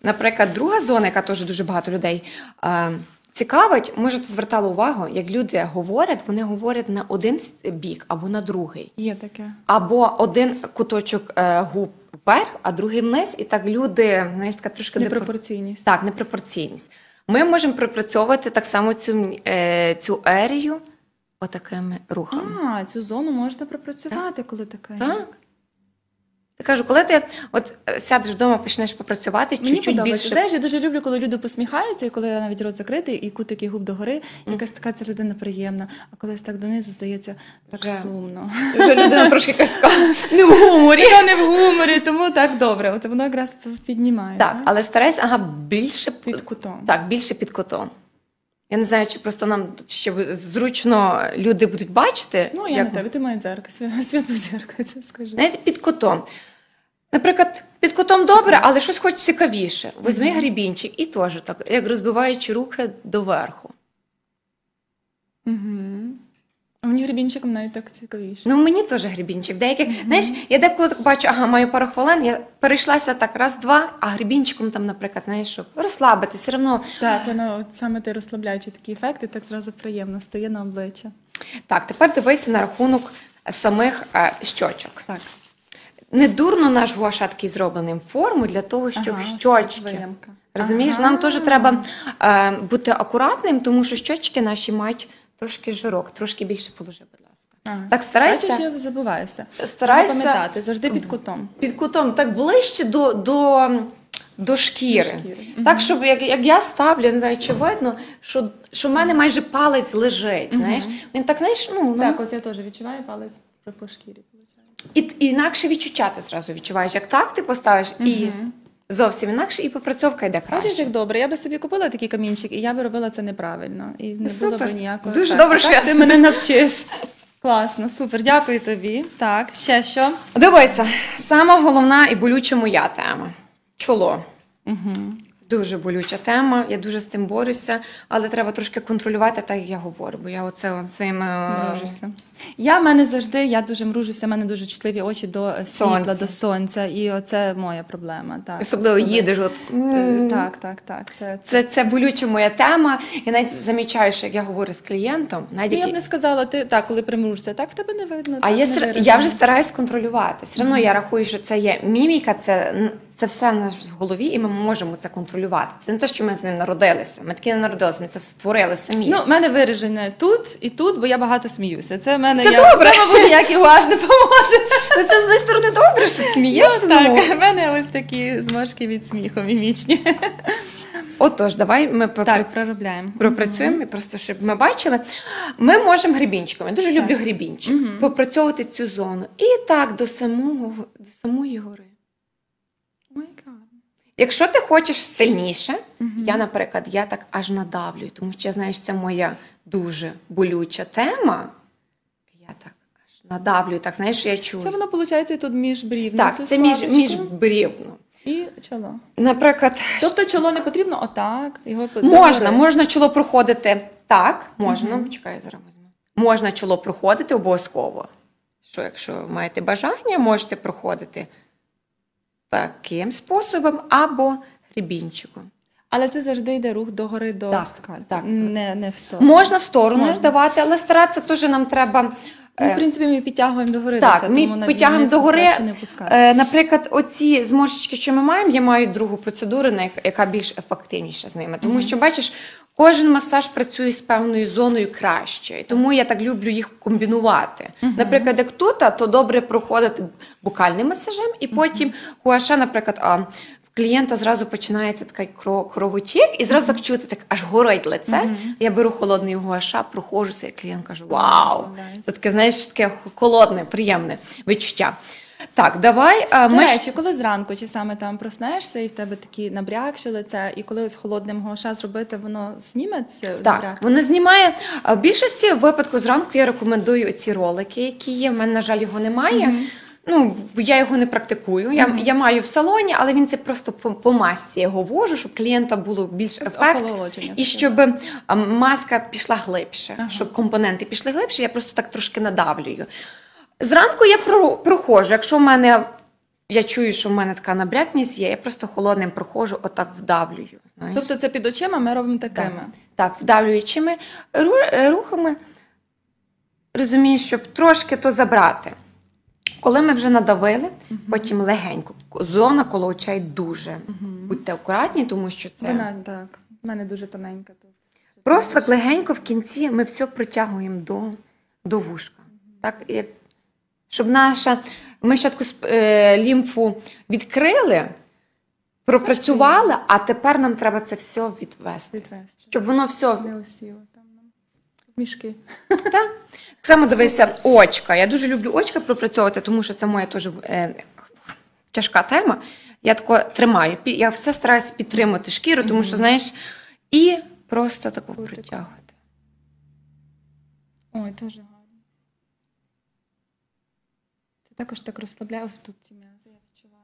S3: наприклад, друга зона, яка теж дуже багато людей е, цікавить, може, ти звертала увагу, як люди говорять, вони говорять на один бік або на другий.
S2: Є таке.
S3: Або один куточок е, губ вверх, а другий вниз, і так люди, знаєш, така трошки
S2: Непропорційність.
S3: Так, непропорційність. Ми можемо пропрацьовувати так само цю, е, цю ерію отакими рухами.
S2: А, цю зону можна пропрацювати, коли таке.
S3: Так. Я кажу, коли ти от е, сядеш вдома, почнеш попрацювати,
S2: Мені
S3: чуть-чуть більше.
S2: Знаєш, я дуже люблю, коли люди посміхаються, і коли навіть рот закритий, і кутики губ догори, якась така середина приємна, а колись так донизу здається так
S3: Вже.
S2: сумно.
S3: Вже людина трошки якась така.
S2: Не в гуморі. Я не в гуморі, тому так добре. От воно якраз піднімає.
S3: Так, але старайся, ага, більше
S2: Під кутом.
S3: Так, більше під кутом. Я не знаю, чи просто нам ще зручно люди будуть бачити.
S2: Ну, я
S3: як
S2: не тебе, ти моє дзеркало, світло, дзеркало, це скажи.
S3: Знаєте, під кутом. Наприклад, під кутом добре, але щось хоч цікавіше. Візьми грібінчик і теж так, як розбиваючи руки доверху.
S2: Угу. А мені гребінчиком навіть так цікавіше.
S3: Ну, мені теж грібінчик. Деяких, знаєш, я деколи так бачу, ага, маю пару хвилин, я перейшлася так раз-два, а грібінчиком там, наприклад, знаєш, щоб розслабити, все одно.
S2: Так, воно от саме ти розслабляючи такі ефекти, так зразу приємно стає на обличчя.
S3: Так, тепер дивися на рахунок самих е, щочок.
S2: Так.
S3: Не дурно наш гуаша такий зроблений форму для того, щоб
S2: Ага,
S3: щочки. Розумієш,
S2: Ага.
S3: нам теж треба е, бути акуратним, тому що щочки наші мають трошки жирок, трошки більше положи, будь ласка.
S2: Ага.
S3: Так, старайся.
S2: Бачиш, я забуваюся.
S3: Старайся
S2: Запам'ятати, завжди під кутом.
S3: під кутом так ближче до, до, до шкіри.
S2: До шкіри.
S3: Так, щоб як, як я ставлю, не знаю, чи видно, що, що в мене майже палець лежить. Знаєш, він так, знаєш, ну,
S2: Так,
S3: ну
S2: от я теж відчуваю палець по шкірі.
S3: і, і інакше відчуття ти зразу відчуваєш. Як так ти поставиш, і зовсім інакше, і попрацьовка йде краще.
S2: Бачиш, як добре. Я би собі купила такий камінчик, і я би робила це неправильно. І не було б ніякого.
S3: Дуже добре, що
S2: Так,
S3: я-
S2: ти мене навчиш. Класно, супер, дякую тобі. Так, ще що?
S3: Дивися, сама головна і болюча моя тема чоло.
S2: Угу.
S3: Дуже болюча тема, я дуже з тим борюся, але треба трошки контролювати, так як я говорю, бо я оце от своїми е,
S2: Мружишся. Я в мене завжди, я дуже мружуся, в мене дуже чутливі очі до світла,
S3: Сонця.
S2: до сонця, і оце моя проблема. Так.
S3: особливо
S2: Коли-
S3: їдеш. От,
S2: Е, Так, так, так. Це,
S3: Це, це болюча моя тема. Я навіть замічаю, що як я говорю з клієнтом, навіть
S2: Ну, я б не сказала, ти так, коли примружишся, так в тебе не видно.
S3: а
S2: так,
S3: я,
S2: не
S3: я вже стараюсь контролювати. Все одно я рахую, що це є міміка, це, це все в нас в голові, і ми можемо це контролювати. Це не те, що ми з ним народилися. Ми такі не народилися, ми це створили самі.
S2: Ну, в мене виражене тут і тут, бо я багато сміюся. Це в мене
S3: Це
S2: я,
S3: добре.
S2: Це, мабуть, ніякий гуаш не поможе.
S3: Ну, це з однієї сторони добре, що смієшся.
S2: Ну,
S3: ну.
S2: так, в мене ось такі зморшки від сміху мімічні.
S3: Отож, давай ми
S2: Так, проробляємо.
S3: Пропрацюємо, і просто щоб ми бачили. Ми можемо грібінчиком. Я дуже люблю грібінчик. Попрацьовувати цю зону. І так до самого до самої гори. Якщо ти хочеш сильніше, я, наприклад, я так аж надавлюю, тому що я знаю, що це моя дуже болюча тема. Я так аж надавлюю, так знаєш, що я чую.
S2: Це воно виходить тут між брівною.
S3: так, це між,
S2: складочку.
S3: між брівно.
S2: І чоло.
S3: Наприклад,
S2: Тобто чоло не потрібно отак. Його
S3: можна, можна чоло проходити так, можна. Чекай, я зараз візьму. Можна чоло проходити обов'язково. Що якщо маєте бажання, можете проходити таким способом або грібінчиком.
S2: Але це завжди йде рух догори до
S3: Так,
S2: скальпу.
S3: так.
S2: Не, не в сторону.
S3: Можна в сторону
S2: Можна.
S3: ж давати, але старатися теж нам треба.
S2: Ну,
S3: е,
S2: в принципі, ми підтягуємо догори.
S3: Так,
S2: це,
S3: ми
S2: тому
S3: догори.
S2: краще не.
S3: Е, наприклад, оці зморшечки, що ми маємо, я маю другу процедуру, яка більш ефективніша з ними. Тому що, бачиш, кожен масаж працює з певною зоною краще. Тому я так люблю їх комбінувати. Наприклад, як тут, то добре проходити букальним масажем, і потім гуаша, наприклад, а, в клієнта зразу починається такий кро- кровотік, і зразу так чути, так аж горить лице. Я беру холодний гуаша, проходжуся, і клієнт каже: Вау! Це таке, знаєш, таке холодне, приємне відчуття. Так, давай. а,
S2: До
S3: Ми
S2: речі, коли зранку чи саме там проснешся, і в тебе такі набрякші лице, і коли з холодним гоша зробити, воно зніметься
S3: Так,
S2: набряк?
S3: вона знімає. В більшості випадку зранку я рекомендую ці ролики, які є. У мене, на жаль, його немає. Ну, бо я його не практикую. Я, я маю в салоні, але він це просто по, по масці я його вожу, щоб клієнта було більш ефект. І щоб маска пішла глибше,
S2: Ага.
S3: щоб компоненти пішли глибше, я просто так трошки надавлюю. Зранку я про, проходжу. Якщо в мене я чую, що в мене така набрякність є, я просто холодним проходжу, отак вдавлюю. Знаєш?
S2: Тобто це під очима ми робимо такими.
S3: Так, вдавлюючими е, рухами, розумію, щоб трошки то забрати. Коли ми вже надавили, потім легенько. Зона коло очей дуже. Будьте акуратні, тому що це
S2: Вона так. В мене дуже тоненька тут.
S3: просто так легенько в кінці ми все притягуємо до, до вушка. Так, як, щоб наша ми спочатку е, лімфу відкрили, пропрацювали, а тепер нам треба це все відвести.
S2: Відвести.
S3: Щоб воно все
S2: Не осіло там нам. Мішки.
S3: Так. Так само дивися, очка. Я дуже люблю очка пропрацьовувати, тому що це моя теж е, тяжка тема. Я тако тримаю. Я все стараюся підтримати шкіру, тому що, знаєш, і просто таку
S2: Кутик.
S3: притягувати.
S2: Ой, дуже гарно. Це також так розслабляє тут ті м'язи, я відчуваю.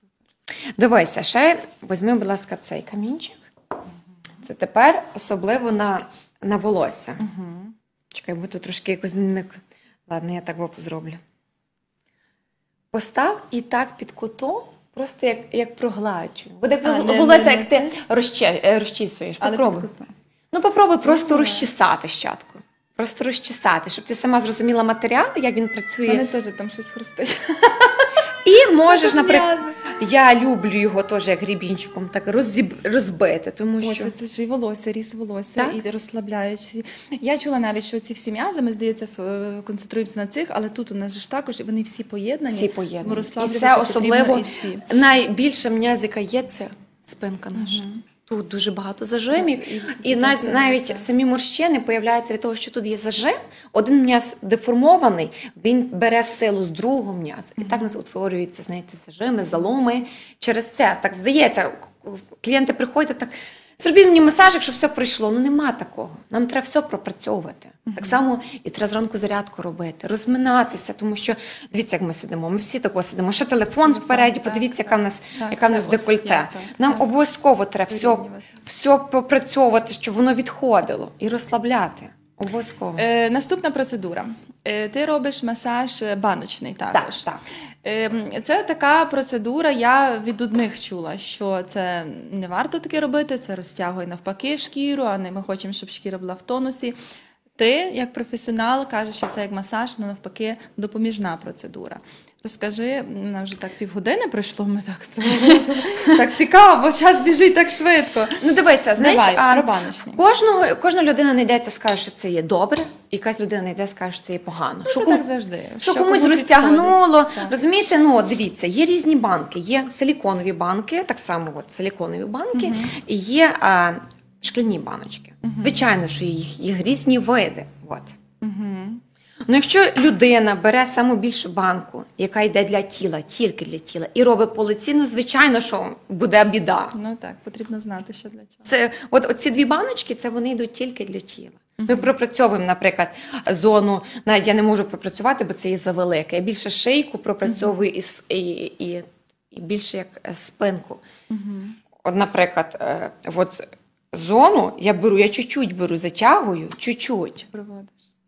S2: Супер.
S3: Дивися, ще візьми, будь ласка, цей камінчик. Це тепер особливо на, на волосся.
S2: Угу.
S3: Чекай, бо тут трошки якось не. Ладно, я так воп зроблю. Постав і так під кутом, просто як, як прогладжую. Буде
S2: А,
S3: як
S2: не-
S3: волосся,
S2: не-
S3: як ти е, розчісуєш. Попробуй. Ну, попробуй просто
S2: Добре.
S3: розчесати щатку. Просто розчесати, щоб ти сама зрозуміла матеріал, як він працює.
S2: Мене теж там щось хрустить.
S3: І можеш, наприклад, я люблю його теж як грібінчиком так розіб... розбити, тому
S2: О,
S3: що
S2: це, це ж і волосся, ріст волосся,
S3: Так?
S2: і розслабляючи. Я чула навіть, що ці всі м'язи, ми здається, е, концентруємося на цих, але тут у нас ж також вони всі поєднані.
S3: всі поєднані. І це особливо
S2: і ці.
S3: найбільша м'язика є це спинка наша. Тут дуже багато зажимів.
S2: Так, і-
S3: І,
S2: і
S3: навіть, навіть самі морщини появляються від того, що тут є зажим. Один м'яз деформований, він бере силу з другого м'язу. І так у нас утворюються, знаєте, зажими, заломи. Через це так здається, клієнти приходять так. Зробіть мені масажик, щоб все пройшло. Ну нема такого. Нам треба все пропрацьовувати. Так само і треба зранку зарядку робити, розминатися, тому що дивіться, як ми сидимо. Ми всі тако сидимо. Ще телефон впереді, подивіться,
S2: так.
S3: яка в нас,
S2: Так,
S3: яка в нас декольте.
S2: я, так,
S3: Нам
S2: так.
S3: обов'язково треба все, все попрацьовувати, щоб воно відходило і розслабляти. Обов'язково.
S2: Е, наступна процедура. Е, ти робиш масаж е, баночний також.
S3: так.
S2: Е, це така процедура. Я від одних чула, що це не варто таке робити, це розтягує навпаки шкіру, а не ми хочемо, щоб шкіра була в тонусі. Ти, як професіонал, кажеш, що це як масаж, але навпаки допоміжна процедура. Розкажи, нам вже так півгодини пройшло, ми так, так цікаво, час біжить так швидко.
S3: Ну дивися, знаєш,
S2: Давай,
S3: а, кожного, кожна людина знайдеться, скаже, що це є добре, і якась людина знайде, скаже, що це є погано.
S2: Ну,
S3: що
S2: це
S3: кому-
S2: так завжди.
S3: Що, комусь розтягнуло.
S2: Так.
S3: Розумієте, ну от дивіться, є різні банки. Є силіконові банки, так само от силіконові банки, і є а, шкляні баночки. Звичайно, що їх, їх різні види. От.
S2: Мгм.
S3: Ну, якщо людина бере саму більшу банку, яка йде для тіла, тільки для тіла, і робить по лиці, ну звичайно, що буде біда.
S2: Ну так, потрібно знати, що для чого.
S3: Це от ці дві баночки, це вони йдуть тільки для тіла. Ми пропрацьовуємо, наприклад, зону. Навіть я не можу пропрацювати, бо це є завелике. Я більше шийку пропрацьовую і, с- і, і, і більше як е, спинку. От, наприклад, е, от зону я беру, я чуть-чуть беру, затягую, чуть-чуть.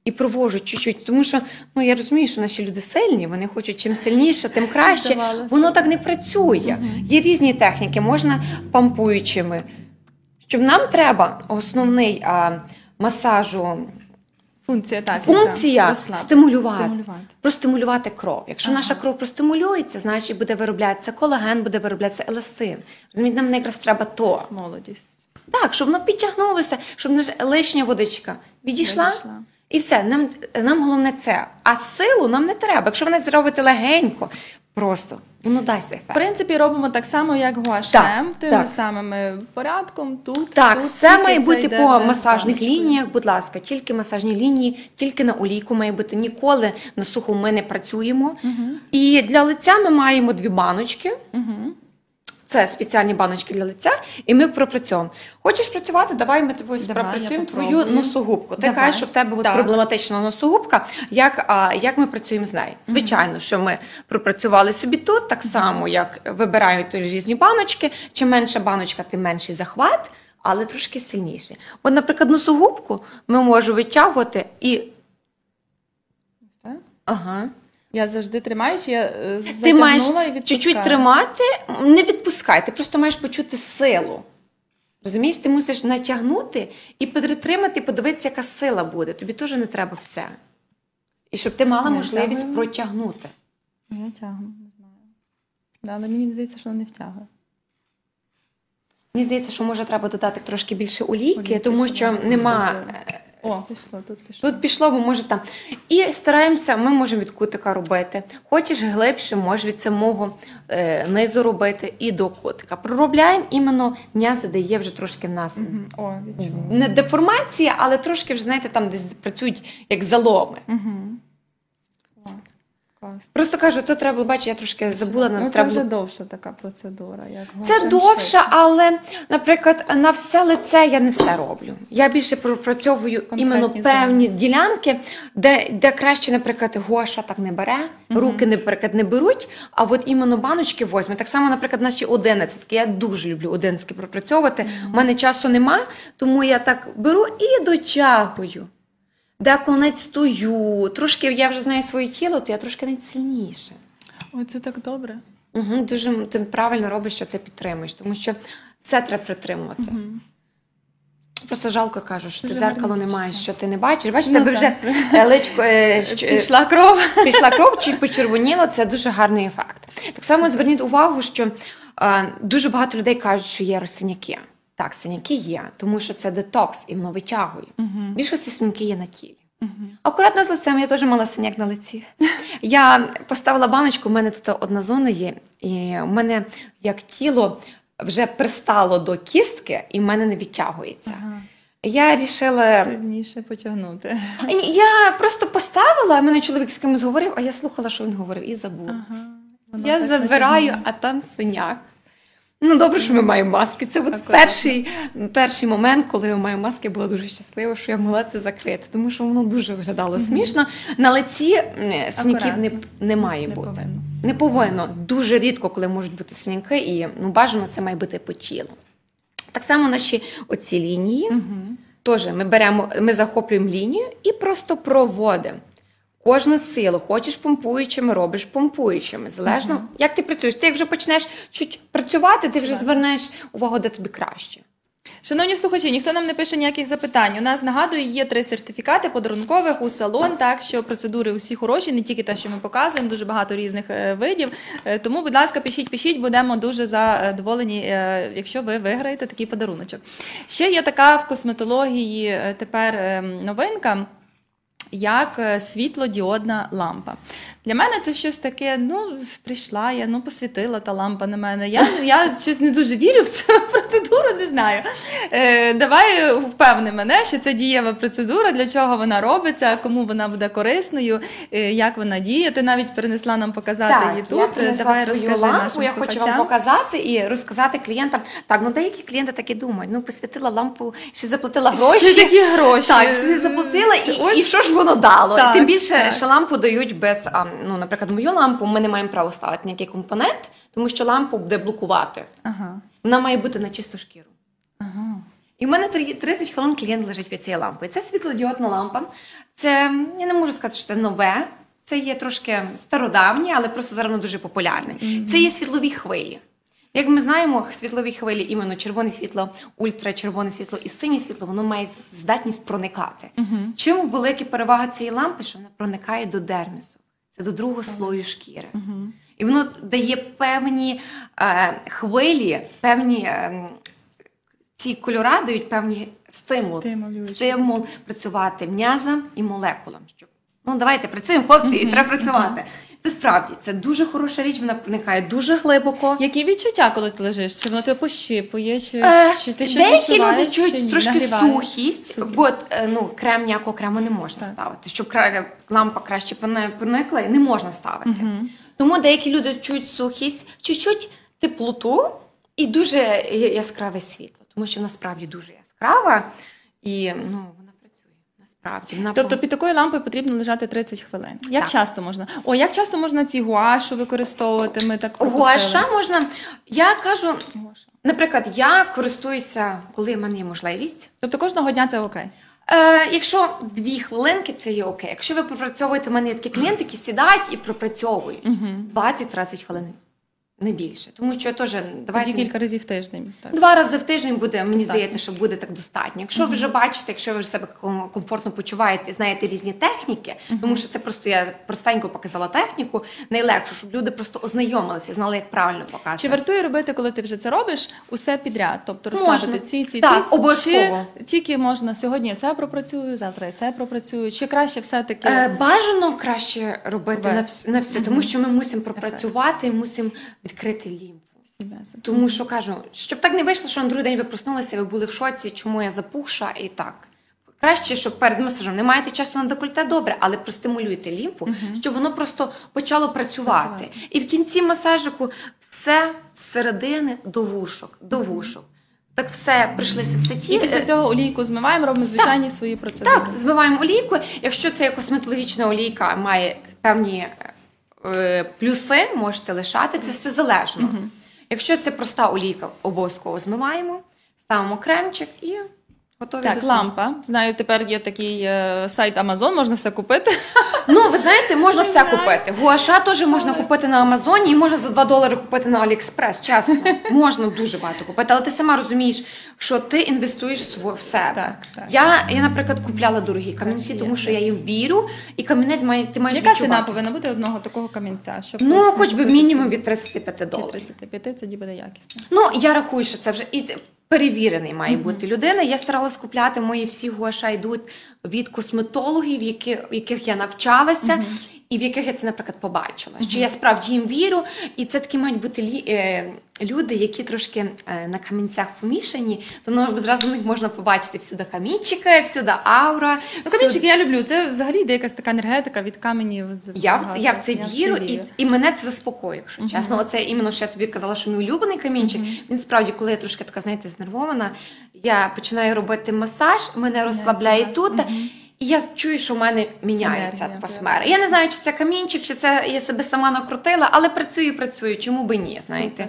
S3: І провожу чуть-чуть, тому що ну я розумію, що наші люди сильні, вони хочуть чим сильніше, тим краще.
S2: Здавалося.
S3: Воно так не працює. Є різні техніки, можна пампуючими. Щоб нам треба основний а, масажу
S2: Функція так.
S3: функція? Стимулювати.
S2: стимулювати.
S3: Простимулювати кров. Якщо
S2: Ага.
S3: наша кров простимулюється, значить буде вироблятися колаген, буде вироблятися еластин. Розумієте, нам якраз треба то.
S2: Молодість.
S3: Так, щоб воно підтягнулося, щоб лишня водичка відійшла.
S2: Відійшла.
S3: І все, нам, нам головне це. А силу нам не треба. Якщо ви не зробите легенько, просто воно дасть
S2: В принципі, робимо так само, як гуашем, тим
S3: так.
S2: самим порядком. Тут
S3: Так,
S2: тут
S3: все має бути по масажних лініях, будь ласка, тільки масажні лінії, тільки на олійку має бути. Ніколи на суху ми не працюємо. І для лиця ми маємо дві баночки.
S2: Мгм.
S3: Це спеціальні баночки для лиця, і ми пропрацьовуємо. Хочеш працювати? Давай ми тобою
S2: Давай,
S3: пропрацюємо твою носогубку. Ти
S2: Давай.
S3: кажеш, що в тебе от проблематична носогубка. Як, а, як ми працюємо з нею? Звичайно, що ми пропрацювали собі тут, так само, як вибирають різні баночки. Чим менша баночка, тим менший захват, але трошки сильніше. От, наприклад, носогубку ми можемо витягувати і. Ага.
S2: Я завжди тримаю, чи я е,
S3: Ти маєш
S2: і відпускаю.
S3: чуть-чуть тримати, не відпускай, ти просто маєш почути силу. Розумієш, ти мусиш натягнути і перетримати, подивитися, яка сила буде. Тобі теж не треба все. І щоб ти мала
S2: Не
S3: можливість
S2: тягуємо.
S3: протягнути.
S2: Я тягну, не знаю. Да, але мені здається, що вона не втягує.
S3: Мені здається, що може треба додати трошки більше олійки,
S2: Олійки,
S3: тому
S2: щоб
S3: що нема.
S2: злазила. О, пішло, тут пішло.
S3: Тут пішло, бо може там. І стараємося, ми можемо від кутика робити. Хочеш глибше, можеш від самого е, низу робити і до кутика. Проробляємо іменно м'язи, де є вже трошки в нас
S2: Угу. О,
S3: не деформація, але трошки вже знаєте, там десь працюють як заломи.
S2: Угу. Клас.
S3: Просто кажу, то треба бачити, я трошки забула
S2: Ну,
S3: на
S2: це
S3: треба.
S2: вже
S3: було-
S2: довша така процедура. Як
S3: Це довше,
S2: швидше.
S3: але, наприклад, на все лице я не все роблю. Я більше пропрацьовую
S2: Конкретні
S3: іменно певні ділянки, де, де краще, наприклад, Гоша так не бере, руки, наприклад, не беруть, а от іменно баночки возьме. Так само, наприклад, наші одинадцятки. Я дуже люблю одинадцятки пропрацьовувати. У мене часу нема, тому я так беру і дотягую. Деколи навіть стою, трошки я вже знаю своє тіло, то я трошки навіть сильніше.
S2: Ой, це так добре.
S3: Угу, дуже ти правильно робиш, що ти підтримуєш, тому що все треба притримувати.
S2: Мгм.
S3: Просто жалко кажу, що ти зеркало не маєш, що ти не бачиш. Бачиш,
S2: Ну,
S3: тебе вже
S2: так.
S3: е, личко е, е,
S2: Пішла кров.
S3: пішла кров, чуть почервоніло. Це дуже гарний ефект. Так само зверніть увагу, що е, дуже багато людей кажуть, що є синяки. Так, синяки є, тому що це детокс і воно витягує. В більшості синяки є на тілі.
S2: Мгм.
S3: Акуратно з лицем, я теж мала синяк на лиці. Я поставила баночку, у мене тут одна зона є, і в мене як тіло вже пристало до кістки, і в мене не відтягується.
S2: Ага.
S3: Я рішила.
S2: Сильніше потягнути.
S3: Я просто поставила, мене чоловік з кимось говорив, а я слухала, що він говорив, і забула.
S2: Ага.
S3: Я забираю,
S2: потягнуло.
S3: а там синяк. Ну, добре, що ми маємо маски. Це от перший, перший момент, коли я маю маски, я була дуже щаслива, що я могла це закрити, тому що воно дуже виглядало смішно. На лиці синяків не, не має
S2: Не
S3: бути.
S2: повинно.
S3: Не повинно. Дуже рідко, коли можуть бути синяки, і ну, бажано це має бути по тілу. Так само наші оці лінії.
S2: Мгм.
S3: Теж ми беремо, ми захоплюємо лінію і просто проводимо. Кожну силу, хочеш помпуючими, робиш помпуючими. Залежно, як ти працюєш. Ти як вже почнеш чуть працювати, ти вже
S2: Так.
S3: звернеш увагу, де тобі краще.
S2: Шановні слухачі, ніхто нам не пише ніяких запитань. У нас нагадую, є три сертифікати подарункових у салон. Так що процедури усі хороші, не тільки те, що ми показуємо, дуже багато різних е, видів. Е, Тому, будь ласка, пишіть, пишіть, будемо дуже задоволені, е, якщо ви виграєте такий подаруночок. Ще є така в косметології тепер е, новинка. Як е, світлодіодна лампа. Для мене це щось таке, ну, прийшла я, ну, посвітила та лампа на мене. Я, я щось не дуже вірю в цю процедуру, не знаю. Е, давай впевни мене, що це дієва процедура, для чого вона робиться, кому вона буде корисною, е, як вона діє. Ти навіть перенесла нам показати її тут.
S3: я принесла
S2: Давай
S3: свою
S2: розкажи
S3: лампу,
S2: нашим
S3: я хочу вам показати і розказати клієнтам. Так, ну деякі клієнти так і думають, ну посвітила лампу, ще заплатила гроші.
S2: Ще такі гроші.
S3: Так, ще заплатила, і,
S2: Ось
S3: і що ж воно дало?
S2: Так,
S3: Тим більше,
S2: так.
S3: що лампу дають без а, ну, наприклад, мою лампу ми не маємо права ставити ніякий компонент, тому що лампу буде блокувати.
S2: Ага.
S3: Вона має бути на чисту шкіру.
S2: Ага.
S3: І в мене три- 30 хвилин клієнт лежить під цією лампою. Це світлодіодна лампа. Це я не можу сказати, що це нове. Це є трошки стародавнє, але просто зараз воно дуже популярне. Це є світлові хвилі. Як ми знаємо, світлові хвилі, іменно червоне світло, ультрачервоне світло і синє світло, воно має здатність проникати. Чим велика перевага цієї лампи, що вона проникає до дермісу, це до другого слою шкіри. І воно дає певні е, хвилі, певні е, ці кольора дають певні стимул,
S2: Стимулюючі.
S3: стимул працювати м'язам і молекулам. Щоб ну давайте працюємо, хлопці, і треба працювати. Це справді це дуже хороша річ. Вона проникає дуже глибоко.
S2: Які відчуття, коли ти лежиш? Чи воно тебе пощипує, чи,
S3: Е,
S2: чи ти щось
S3: Деякі люди чують трошки
S2: Нагріває?
S3: сухість,
S2: Сухість.
S3: бо е, ну, крем ніякого крему не можна
S2: Так.
S3: ставити. Щоб кра- лампа краще прони- проникла, не можна ставити. Тому деякі люди чують сухість, чуть-чуть теплоту і дуже я- яскраве світло, тому що вона справді дуже яскрава і ну. Насправді. Вона
S2: Тобто під такою лампою потрібно лежати 30 хвилин. Як
S3: Так.
S2: часто можна? О, як часто можна ці гуашу використовувати? Ми так.
S3: Гуаша можна. Я кажу,
S2: Гуаша.
S3: наприклад, я користуюся, коли в мене є можливість.
S2: Тобто кожного дня це окей.
S3: Е, якщо дві хвилинки, це є окей. Якщо ви пропрацьовуєте, у мене є такі клієнти, які сідають і пропрацьовують 20-30 хвилин, не більше. Тому що теж давайте
S2: Тоді кілька разів в тиждень. Так.
S3: два рази в тиждень буде, мені
S2: Достатньо.
S3: здається, що буде так достатньо. Якщо ви вже бачите, якщо ви вже себе ком- комфортно почуваєте, знаєте різні техніки, тому що це просто я простенько показала техніку, найлегше, щоб люди просто ознайомилися, знали, як правильно показувати.
S2: Чи вартує робити, коли ти вже це робиш, усе підряд? Тобто розслабити ці, ці,
S3: Так,
S2: ці.
S3: обов'язково.
S2: Тільки можна сьогодні я це пропрацюю, завтра я це пропрацюю. Чи краще все-таки
S3: Е, бажано краще робити
S2: Вверх.
S3: на всю, на всю тому що ми мусимо пропрацювати, мусимо відкрити лімфу. Тому що кажу, щоб так не вийшло, що на другий день ви проснулися, ви були в шоці, чому я запухша і так. Краще, щоб перед масажем не маєте часу на декольте, добре, але простимулюйте лімфу, щоб воно просто почало працювати.
S2: Працювати.
S3: І в кінці масажику все з середини до вушок, до вушок. Так все прийшлися все ті.
S2: І після цього олійку змиваємо, робимо звичайні свої процедури.
S3: Так, збиваємо олійку. Якщо це косметологічна олійка має певні е, плюси, можете лишати, це все залежно. Якщо це проста олійка, обов'язково змиваємо, ставимо кремчик і готові
S2: Так,
S3: до
S2: лампа. Знаю, тепер є такий е, сайт Amazon, можна все купити.
S3: Ну, ви знаєте, можна все купити. Гуаша теж можна купити на Амазоні і можна за 2 долари купити на Аліекспрес. Чесно, можна дуже багато купити, але ти сама розумієш, що ти інвестуєш в в себе.
S2: Так, так.
S3: Я, я, наприклад, купляла дорогі камінці, тому що я їм вірю, і камінець має ти маєш
S2: Яка ціна
S3: відчувати.
S2: повинна бути одного такого камінця? Щоб
S3: Ну, хоч би мінімум від 35
S2: Від
S3: доларів.
S2: 35 тоді буде якісно.
S3: Ну, я рахую, що це вже і це перевірений має бути людина. Я старалась купляти мої всі гуаша йдуть від косметологів, які, яких я навчалася. І в яких я це, наприклад, побачила, що я справді їм вірю, і це такі мають бути е, люди, які трошки е, на камінцях помішані, то ну, зразу в них можна побачити всюди камінчики, всюди аура.
S2: Ну, камінчики я люблю. Це взагалі йде якась така енергетика від каменів.
S3: Я в, це- я в це вірю, і, і мене це заспокоює, якщо чесно. Оце іменно, що я тобі казала, що мій улюблений камінчик. Він справді, коли я трошки така, знаєте, знервована, я починаю робити масаж, мене розслабляє тут. І я чую, що в мене міняється атмосфера. Я не знаю, чи це камінчик, чи це я себе сама накрутила, але працюю, працюю. Чому би ні? Знаєте?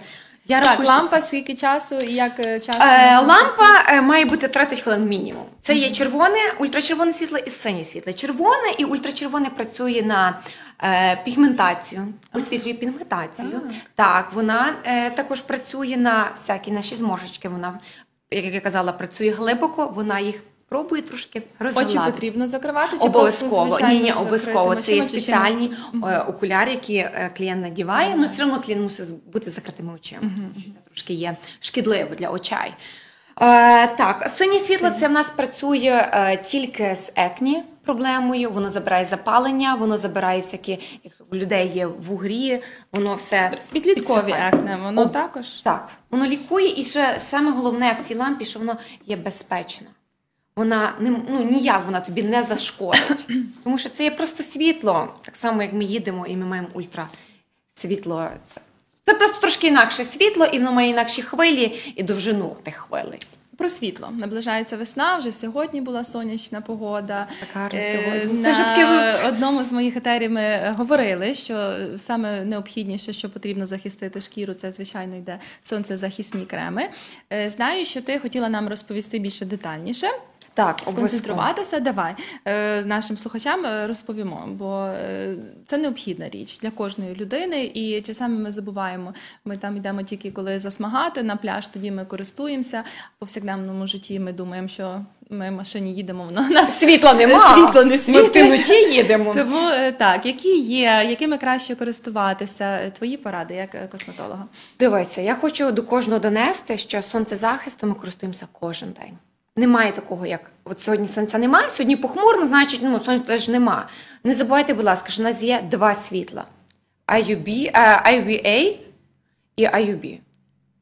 S3: Я
S2: Так, лампа, скільки часу і як е, часто?
S3: Е, лампа е, має бути 30 хвилин мінімум. Це є червоне, ультрачервоне світло і синє світло. Червоне і ультрачервоне працює на е, пігментацію, освітлює пігментацію. Так, вона е, також працює на всякі наші зморшечки. Вона, як я казала, працює глибоко, вона їх пробує трошки
S2: Очі потрібно закривати? Чи
S3: Обов'язково. Ні, ні, обов'язково. Це є спеціальні е, окуляри, які е, клієнт надіває. Ну, все одно клієнт мусить бути закритими очима. що Це трошки є шкідливо для очей. Е, так, синє світло це в нас працює е, тільки з екні проблемою. Воно забирає запалення, воно забирає всякі, як у людей є вугрі, воно все
S2: Підліткові акне, воно
S3: О,
S2: також?
S3: Так, воно лікує, і ще саме головне в цій лампі, що воно є безпечно. Вона не ну ніяк вона тобі не зашкодить, тому що це є просто світло, так само як ми їдемо, і ми маємо ультра світло. Це, це просто трошки інакше світло, і воно має інакші хвилі і довжину тих хвилей.
S2: Про світло наближається весна. Вже сьогодні була сонячна погода.
S3: Так гарно
S2: Е,
S3: сьогодні.
S2: На
S3: Це
S2: одному з моїх етерів ми говорили, що саме необхідніше, що потрібно захистити шкіру, це звичайно йде сонцезахисні креми. Е, Знаю, що ти хотіла нам розповісти більше детальніше.
S3: Так.
S2: Сконцентруватися, давай е, нашим слухачам е, розповімо, бо е, це необхідна річ для кожної людини. І часами ми забуваємо. Ми там йдемо тільки коли засмагати на пляж, тоді ми користуємося. В повсякденному житті ми думаємо, що ми в машині їдемо, воно нас
S3: Світла нема.
S2: Світло не
S3: Ми
S2: світить.
S3: вночі їдемо.
S2: Тому е, так, які є, якими краще користуватися? Твої поради як косметолога?
S3: Дивися, я хочу до кожного донести, що сонцезахистом ми користуємося кожен день. Немає такого, як от сьогодні сонця немає, сьогодні похмурно, значить, ну сонця теж нема. Не забувайте, будь ласка, що в нас є два світла: IUB, е, IVA і UVB.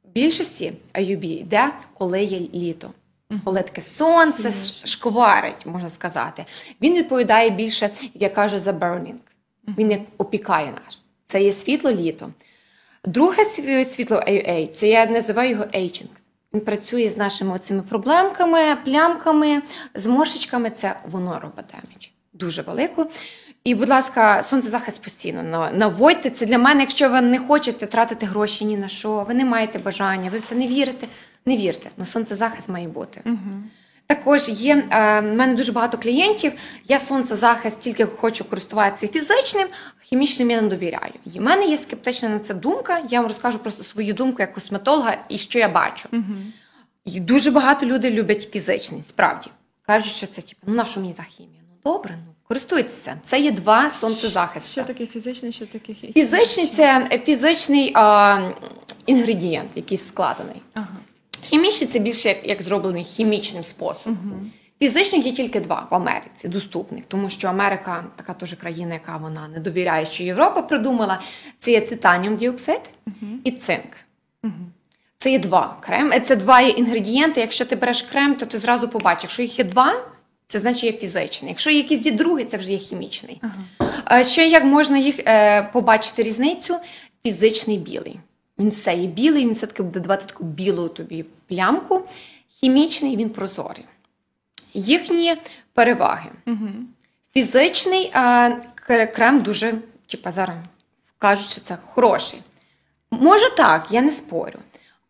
S3: В більшості UVB йде, коли є літо. Коли таке сонце шкварить, можна сказати. Він відповідає більше, як я кажу, за burning. Він як опікає нас. Це є світло літо. Друге світло UVA, це я називаю його aging. Він працює з нашими цими проблемками, плямками, зморшечками. Це воно робить damage. Дуже велику. І, будь ласка, сонцезахист постійно наводьте. Це для мене, якщо ви не хочете тратити гроші ні на що, ви не маєте бажання, ви в це не вірите. Не вірте, але сонцезахист має бути. Також є е, в мене дуже багато клієнтів. Я сонцезахист тільки хочу користуватися фізичним, хімічним я не довіряю. І в мене є скептична на це думка. Я вам розкажу просто свою думку як косметолога і що я бачу. І дуже багато людей люблять фізичний, справді. Кажуть, що це типу, ну на що мені та хімія? Ну добре, ну користуйтеся. Це є два сонцезахисти.
S2: Що таке фізичний, що таке хі-
S3: Фізичний це фізичний а, інгредієнт, який складений.
S2: Ага.
S3: Хімічний це більше як, зроблений хімічним способом. Фізичних є тільки два в Америці доступних, тому що Америка така теж країна, яка вона не довіряє, що Європа придумала. Це є титаніум діоксид і цинк. Це є два крем. е, Це два є інгредієнти. Якщо ти береш крем, то ти зразу побачиш, якщо їх є два, це значить є фізичний. Якщо є якийсь є другий, це вже є хімічний. Е, Ще як можна їх е, побачити різницю? Фізичний білий. Він все є білий, він все-таки буде давати таку білу тобі плямку. Хімічний він прозорий. Їхні переваги. Фізичний е, кре- крем дуже, типа зараз кажуть, що це хороший. Може так, я не спорю.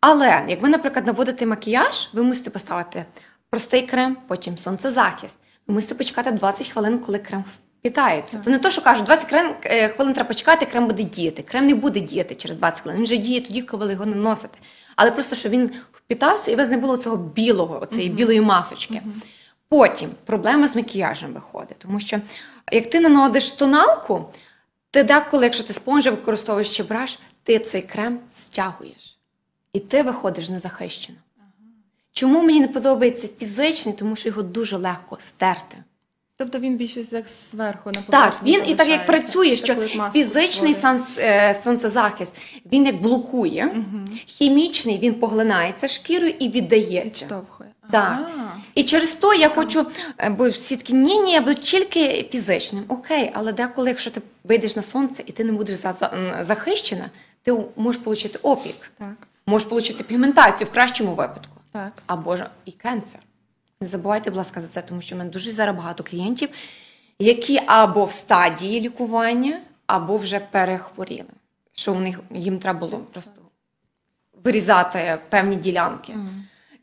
S3: Але як ви, наприклад, наводите макіяж, ви мусите поставити простий крем, потім сонцезахист. Ви мусите почекати 20 хвилин, коли крем впітається. То не то, що кажуть, 20 крем, е, хвилин треба почекати, крем буде діяти. Крем не буде діяти через 20 хвилин. Він вже діє тоді, коли ви його наносите. Але просто щоб він впітався, і у вас не було цього білого, оцієї білої масочки. Потім проблема з макіяжем виходить, тому що як ти наносиш тоналку, ти деколи, якщо ти спонжі використовуєш чи браш, ти цей крем стягуєш. І ти виходиш незахищено. Чому мені не подобається фізичний? Тому що його дуже легко стерти.
S2: Тобто він більше як зверху на
S3: Так, він і так як працює, що фізичний санс, е, сонцезахист він як блокує, хімічний він поглинається шкірою і віддається.
S2: відштовхує.
S3: Так. І через то я хочу, е, бо всі такі ні, ні, я буду тільки фізичним. Окей, але деколи, якщо ти вийдеш на сонце і ти не будеш за, за- захищена, ти можеш отримати опік,
S2: Так,
S3: можеш отримати пігментацію в кращому випадку,
S2: так.
S3: або ж і канцер. Не забувайте, будь ласка, за це, тому що в мене дуже зараз багато клієнтів, які або в стадії лікування, або вже перехворіли. Що у них їм треба було просто вирізати певні ділянки.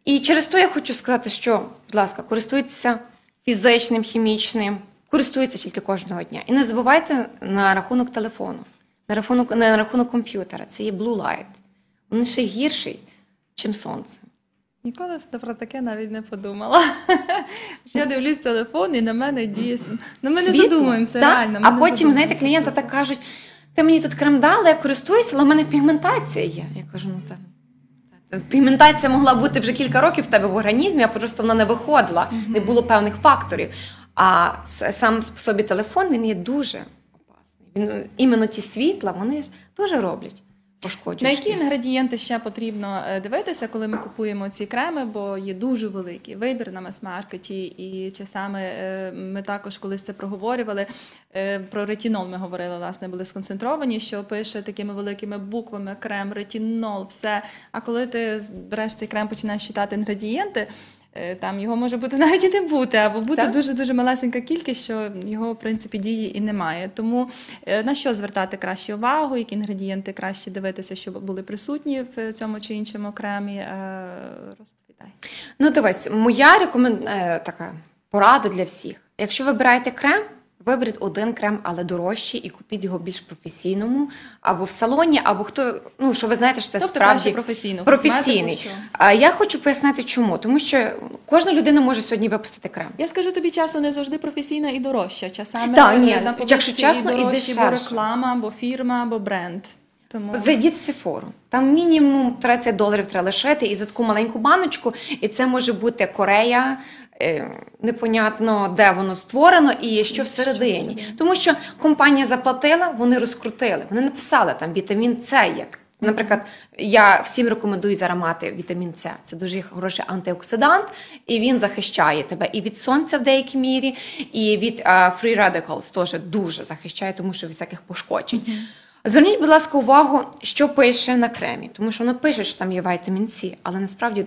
S3: І через то я хочу сказати, що, будь ласка, користуйтеся фізичним, хімічним, користуйтеся тільки кожного дня. І не забувайте на рахунок телефону, на рахунок, не на рахунок комп'ютера. Це є Blue Light. Він ще гірший, ніж сонце.
S2: Ніколи про таке навіть не подумала. Я дивлюсь телефон і на мене діє. Ну ми не
S3: Світло.
S2: задумуємося,
S3: Так.
S2: реально. ми
S3: А потім, знаєте, клієнти так кажуть: ти мені тут крем дала, я користуюся, але в мене пігментація є. Я кажу, ну так. Пігментація могла бути вже кілька років в тебе в організмі, а просто вона не виходила, не було певних факторів. А сам по собі телефон він є дуже опасний. Він іменно ті світла, вони ж дуже роблять. Пошкоджує.
S2: На які інгредієнти ще потрібно е, дивитися, коли ми купуємо ці креми, бо є дуже великий вибір на мас-маркеті, і часами е, ми також колись це проговорювали. е, Про ретінол ми говорили, власне, були сконцентровані, що пише такими великими буквами крем, ретінол, все. А коли ти береш цей крем, починаєш читати інгредієнти. Е, Там його може бути навіть і не бути, або бути
S3: Так.
S2: дуже дуже малесенька кількість, що його в принципі дії і немає. Тому е, на що звертати краще увагу, які інгредієнти краще дивитися, щоб були присутні в цьому чи іншому окремі. Е, Розповідай.
S3: Ну, дивись, моя рекомен... така порада для всіх. Якщо вибираєте крем, виберіть один крем, але дорожчий, і купіть його більш професійному, або в салоні, або хто, ну, що ви знаєте, що це
S2: Тобто
S3: справді
S2: краще професійну
S3: професійний. А я хочу пояснити, чому. Тому що кожна людина може сьогодні випустити крем.
S2: Я скажу тобі, часу не завжди професійна і дорожча. Часами
S3: ні,
S2: е, на
S3: якщо чесно, і
S2: дорожчі, бо реклама, або фірма, або бренд. Тому
S3: Зайдіть в Сефору. Там мінімум 30 доларів треба лишити і за таку маленьку баночку. І це може бути Корея, непонятно, де воно створено і що всередині. Тому що компанія заплатила, вони розкрутили. Вони написали там вітамін С є. Наприклад, я всім рекомендую зараз мати вітамін С. Це дуже хороший антиоксидант, і він захищає тебе і від сонця в деякій мірі, і від free radicals теж дуже захищає, тому що від всяких пошкоджень. Зверніть, будь ласка, увагу, що пише на кремі, тому що воно пише, що там є вітамін С, але насправді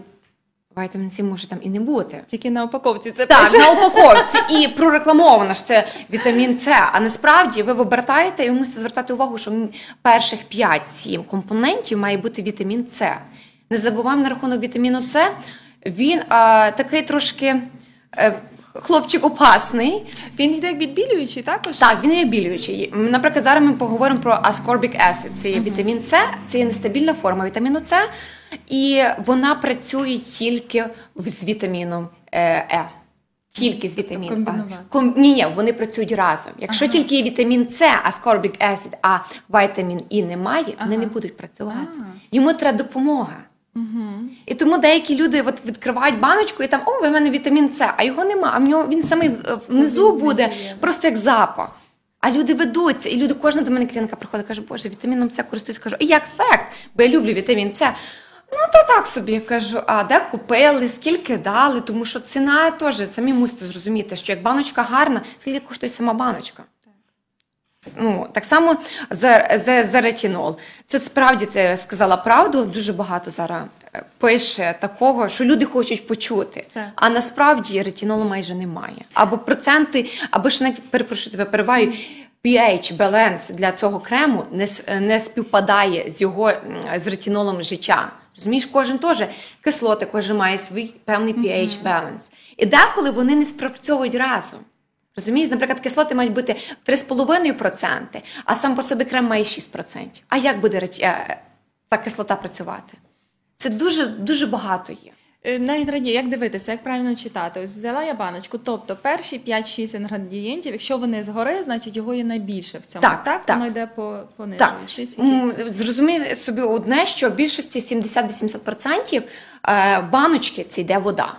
S3: вітамін С може там і не бути.
S2: тільки на упаковці це
S3: Так,
S2: пише.
S3: на упаковці і прорекламовано, що це вітамін С. А насправді ви обертаєте і ви мусите звертати увагу, що перших 5-7 компонентів має бути вітамін С. Не забуваємо на рахунок вітаміну С. Він а, такий трошки е, хлопчик опасний.
S2: Він йде як відбілюючий також.
S3: Так, він є білюючий. Наприклад, зараз ми поговоримо про ascorbic acid. Це є вітамін С, це є нестабільна форма вітаміну С, і вона працює тільки з вітаміном е. Е. Тільки з вітаміном. А. Ком... Ні, ні, вони працюють разом. Якщо тільки є вітамін С, ascorbic acid, а вітамін І немає, вони не будуть працювати. Йому треба допомога. І тому деякі люди от відкривають баночку і там, о, в мене вітамін С, а його нема. А в нього він самий е, внизу буде просто як запах. А люди ведуться, і люди, кожна до мене клієнтка приходить, каже, Боже, вітаміном С користуюсь. Кажу, і як ефект? Бо я люблю вітамін С. Ну, то так собі кажу, а де купили, скільки дали, тому що ціна теж самі мусите зрозуміти, що як баночка гарна, скільки коштує сама баночка. Ну, так само за, за, за ретінол. Це справді ти сказала правду. Дуже багато зараз е, пише такого, що люди хочуть почути.
S2: Так.
S3: А насправді ретінолу майже немає. Або проценти, або ж навіть перепрошую тебе перебиваю, pH баланс для цього крему не, не співпадає з його з ретінолом життя. Розумієш, кожен теж кислоти, кожен має свій певний pH balance. І деколи вони не спрацьовують разом. Розумієш, наприклад, кислоти мають бути 3,5%, а сам по собі крем має 6%. А як буде е, та кислота працювати? Це дуже дуже багато є.
S2: Е, На інгредієнти, як дивитися, як правильно читати? Ось взяла я баночку, тобто перші 5-6 інгредієнтів, якщо вони згори, значить його є найбільше в цьому.
S3: Так,
S2: так?
S3: так.
S2: Воно йде по понижуючись.
S3: Так, зрозумій собі одне, що в більшості 70-80% е, баночки це йде вода.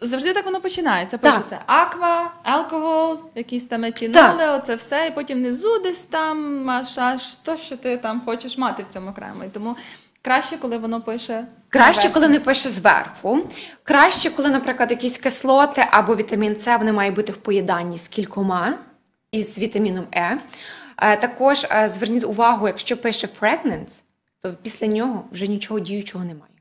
S2: Завжди так воно починається.
S3: Так.
S2: Пишеться аква, алкоголь, якісь там етіноли, оце все, і потім внизу десь там аж аж то, що ти там хочеш мати в цьому крему. І тому краще, коли воно пише.
S3: Краще,
S2: наверху.
S3: коли не пише зверху. Краще, коли, наприклад, якісь кислоти або вітамін С вони мають бути в поєднанні з кількома і з вітаміном Е. Е, Також е, зверніть увагу, якщо пише fragrance, то після нього вже нічого діючого немає.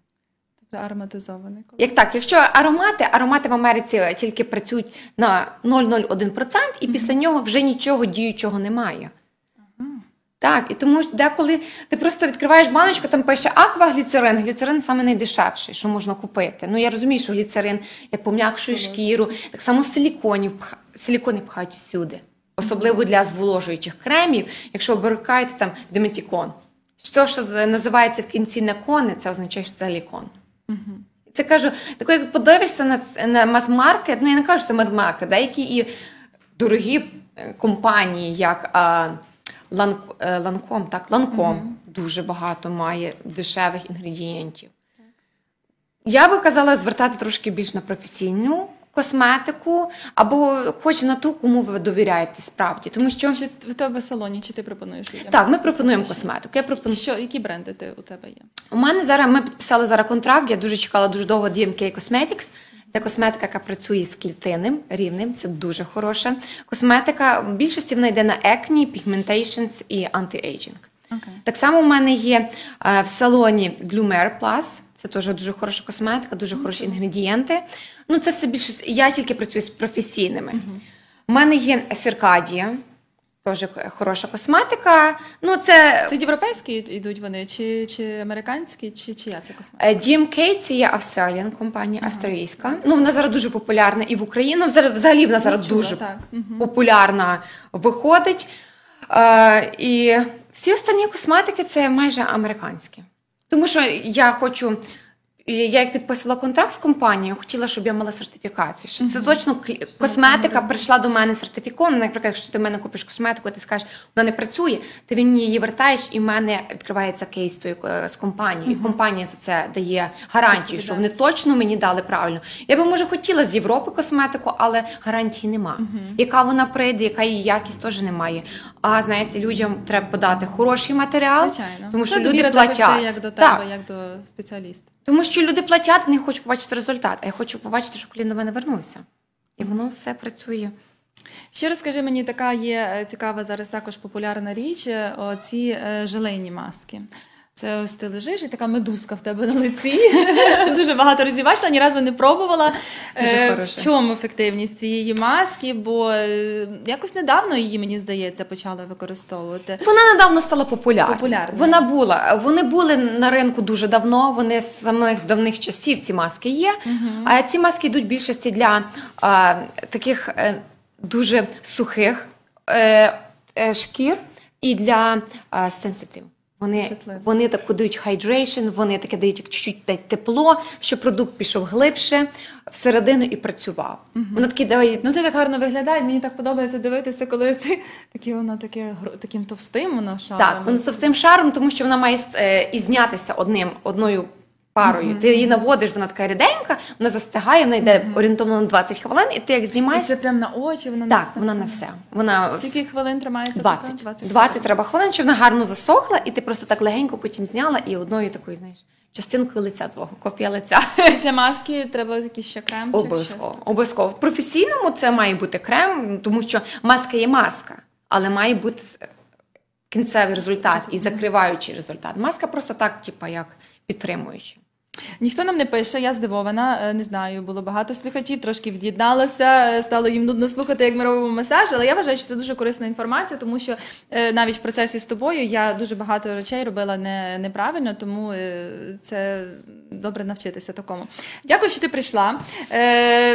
S2: Тобто ароматизований.
S3: Як так, якщо аромати, аромати в Америці тільки працюють на 0,01%, і після нього вже нічого діючого немає. Так, і тому деколи ти просто відкриваєш баночку, там пише аквагліцерин. Гліцерин Гліцерин саме найдешевший, що можна купити. Ну я розумію, що гліцерин як пом'якшує шкіру, так само силіконів, силікони пхають всюди. Особливо для зволожуючих кремів, якщо обиркаєте там деметікон. Що, що називається в кінці не кони, це означає, що це лікон. Це кажу, тако, як подивишся на, на мас-маркет, ну я не кажу, що це мас-маркет, деякі і дорогі е, компанії, як а, Ланком, так, Ланком дуже багато має дешевих інгредієнтів. Я би казала звертати трошки більш на професійну косметику, або хоч на ту, кому ви довіряєте справді. Тому що
S2: Чи в тебе в салоні, чи ти пропонуєш людям?
S3: так, ми пропонуємо косметику. Я пропоную.
S2: Що, які бренди ти у тебе є?
S3: У мене зараз ми підписали зараз контракт. Я дуже чекала дуже довго DMK Cosmetics. Це косметика, яка працює з клітинним рівнем. Це дуже хороша косметика. В більшості вона йде на acne, pigmentations і anti-aging.
S2: Окей.
S3: Так само у мене є е, в салоні Glumer Plus. Це теж дуже хороша косметика, дуже хороші інгредієнти. Ну, це все більше. Я тільки працюю з професійними. У мене є Circadia, теж хороша косметика. Ну, це
S2: Це європейські йдуть вони, чи, чи американські, чи чия це косметика?
S3: Е, DMK це є Australian компанія, австралійська. Ну, вона зараз дуже популярна і в. Ну, взагалі- взагалі вона зараз
S2: чула,
S3: дуже
S2: так.
S3: Популярна виходить. Е, і всі останні косметики це майже американські. Тому що я хочу. Я як підписала контракт з компанією, хотіла, щоб я мала сертифікацію. Що це точно косметика прийшла до мене сертифікована. Наприклад, якщо ти в мене купиш косметику, ти скажеш, вона не працює, ти мені її вертаєш, і в мене відкривається кейс е, з компанією. І компанія за це дає гарантію, що вони точно мені дали правильно. Я би може хотіла з Європи косметику, але гарантії нема. Яка вона прийде, яка її якість теж немає. А знаєте, людям треба подати хороший матеріал,
S2: Звичайно.
S3: тому що
S2: Це
S3: люди платять.
S2: як до
S3: Так.
S2: тебе, як до спеціаліста.
S3: Тому що люди платять, вони хочуть побачити результат. А я хочу побачити, що клієнт до мене вернувся. І воно все працює.
S2: Ще розкажи мені, така є е, цікава зараз також популярна річ. ці Оці е, желейні маски. Це ось ти лежиш і така медузка в тебе на лиці. Дуже багато разів бачила, ні разу не пробувала.
S3: Дуже
S2: Е. В чому ефективність цієї маски? Бо е, якось недавно її, мені здається, почали використовувати.
S3: Вона недавно стала популярною.
S2: Популярною.
S3: Вона була. Вони були на ринку дуже давно. Вони з самих давних часів ці маски є. А ці маски йдуть в більшості для а, таких е, дуже сухих е, е, шкір і для а, sensitive. Вони,
S2: Чутливих.
S3: вони таку дають hydration, вони таке дають як чуть-чуть дають тепло, щоб продукт пішов глибше всередину і працював. Вона такі дає
S2: Ну, ти так гарно виглядає, мені так подобається дивитися, коли це такі воно таке таким товстим, Вона шаром.
S3: Так, вона з товстим шаром, тому що вона має е, і знятися одним одною парою. Ти її наводиш, вона така ріденька, вона застигає, вона йде орієнтовно на 20 хвилин, і ти як
S2: І
S3: знімаєш.
S2: це прямо на очі, вона на
S3: Так, вона на все. Вона
S2: Скільки хвилин тримається?
S3: 20.
S2: така? 20.
S3: 20 треба хвилин, щоб вона гарно засохла, і ти просто так легенько потім зняла і одною такою, знаєш, частинкою лиця твого, копія лиця.
S2: Після маски треба якийсь ще крем
S3: Обов'язково. Обов'язково. В професійному це має бути крем, тому що маска є маска, але має бути кінцевий результат і закриваючий результат. Маска просто так, типу, як підтримуюча.
S2: Ніхто нам не пише, я здивована. е, Не знаю, було багато слухачів, трошки від'єдналося, е, стало їм нудно слухати, як ми робимо масаж. Але я вважаю, що це дуже корисна інформація, тому що е, навіть в процесі з тобою я дуже багато речей робила не, неправильно, тому це добре навчитися такому. Дякую, що ти прийшла.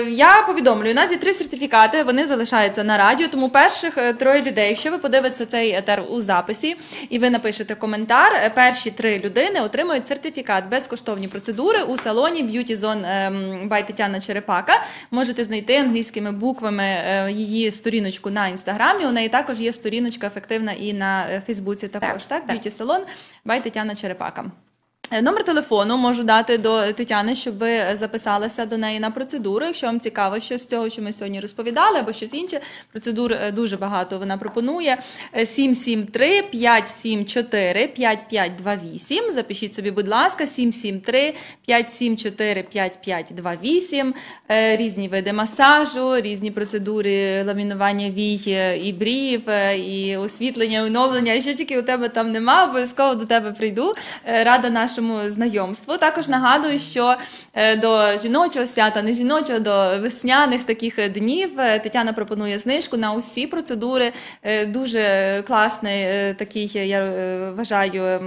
S2: Я повідомлюю, у нас є три сертифікати, вони залишаються на радіо. Тому перших троє людей, якщо ви подивитеся цей етер у записі і ви напишете коментар, перші три людини отримують сертифікат безкоштовні процедури у салоні Beauty Zone ем, by Тетяна Черепака. Можете знайти англійськими буквами е, її сторіночку на інстаграмі. У неї також є сторіночка ефективна і на е, Фейсбуці. Також так,
S3: так.
S2: Beauty Salon by Тетяна Черепака. Е, Номер телефону можу дати до Тетяни, щоб ви записалися до неї на процедуру. Якщо вам цікаво, що з цього, що ми сьогодні розповідали, або щось інше. Процедур е, дуже багато вона пропонує. Е, 773 574 5528. Запишіть собі, будь ласка, 773 574 5528. Е, Різні види масажу, різні процедури ламінування вій е, і брів, і освітлення, оновлення. І Що тільки у тебе там нема, обов'язково до тебе прийду. Рада нашому знайомству. Також нагадую, що е, до жіночого свята, не жіночого, до весняних таких е, днів е, Тетяна пропонує знижку на усі процедури. Дуже класний такий, я вважаю.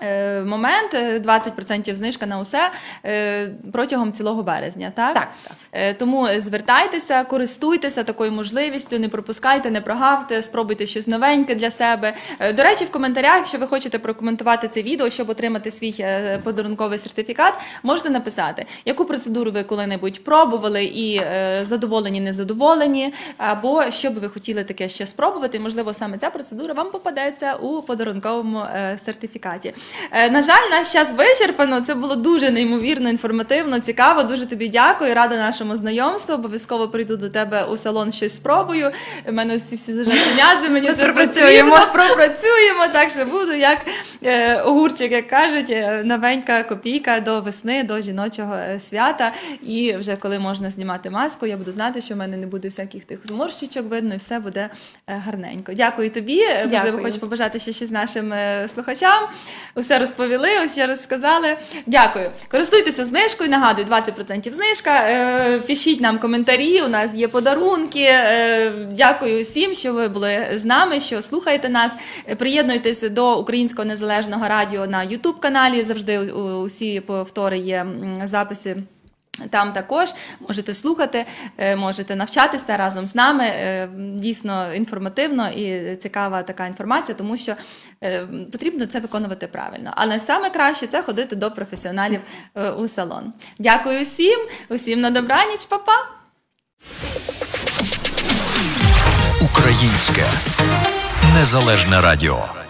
S2: Е, Момент е, 20% знижка на усе е, протягом цілого березня. Так,
S3: Так, так.
S2: Е, Тому звертайтеся, користуйтеся такою можливістю, не пропускайте, не прогавте, спробуйте щось новеньке для себе. Е, До речі, в коментарях, якщо ви хочете прокоментувати це відео, щоб отримати свій е, подарунковий сертифікат, можете написати, яку процедуру ви коли-небудь пробували і е, задоволені, незадоволені, або що би ви хотіли таке ще спробувати. Можливо, саме ця процедура вам попадеться у подарунковому е, сертифікаті. Е, На жаль, наш час вичерпано. Це було дуже неймовірно, інформативно, цікаво. Дуже тобі дякую. Рада нашому знайомству. Обов'язково прийду до тебе у салон щось спробую. У мене ось ці всі зажаті. Мені
S3: Ми
S2: це
S3: пропрацюємо.
S2: пропрацюємо. Так що буду як е, огурчик, як кажуть, е, новенька копійка до весни, до жіночого свята. І вже коли можна знімати маску, я буду знати, що в мене не буде всяких тих зморщичок видно, і все буде гарненько. Дякую тобі. Можливо,
S3: Дякую.
S2: хочу побажати ще щось нашим слухачам. Усе розповіли, ще раз сказали. Дякую. Користуйтеся знижкою. Нагадую, 20% знижка. Е, Пишіть нам коментарі. У нас є подарунки. Е, Дякую всім, що ви були з нами, що слухаєте нас. Приєднуйтеся до Українського незалежного радіо на youtube каналі. Завжди усі повтори є записи. Там також можете слухати, е, можете навчатися разом з нами. Е, Дійсно інформативно і цікава така інформація, тому що е, потрібно це виконувати правильно. Але саме краще це ходити до професіоналів у салон. Дякую всім, усім на добраніч, па-па!
S1: Українське незалежне радіо.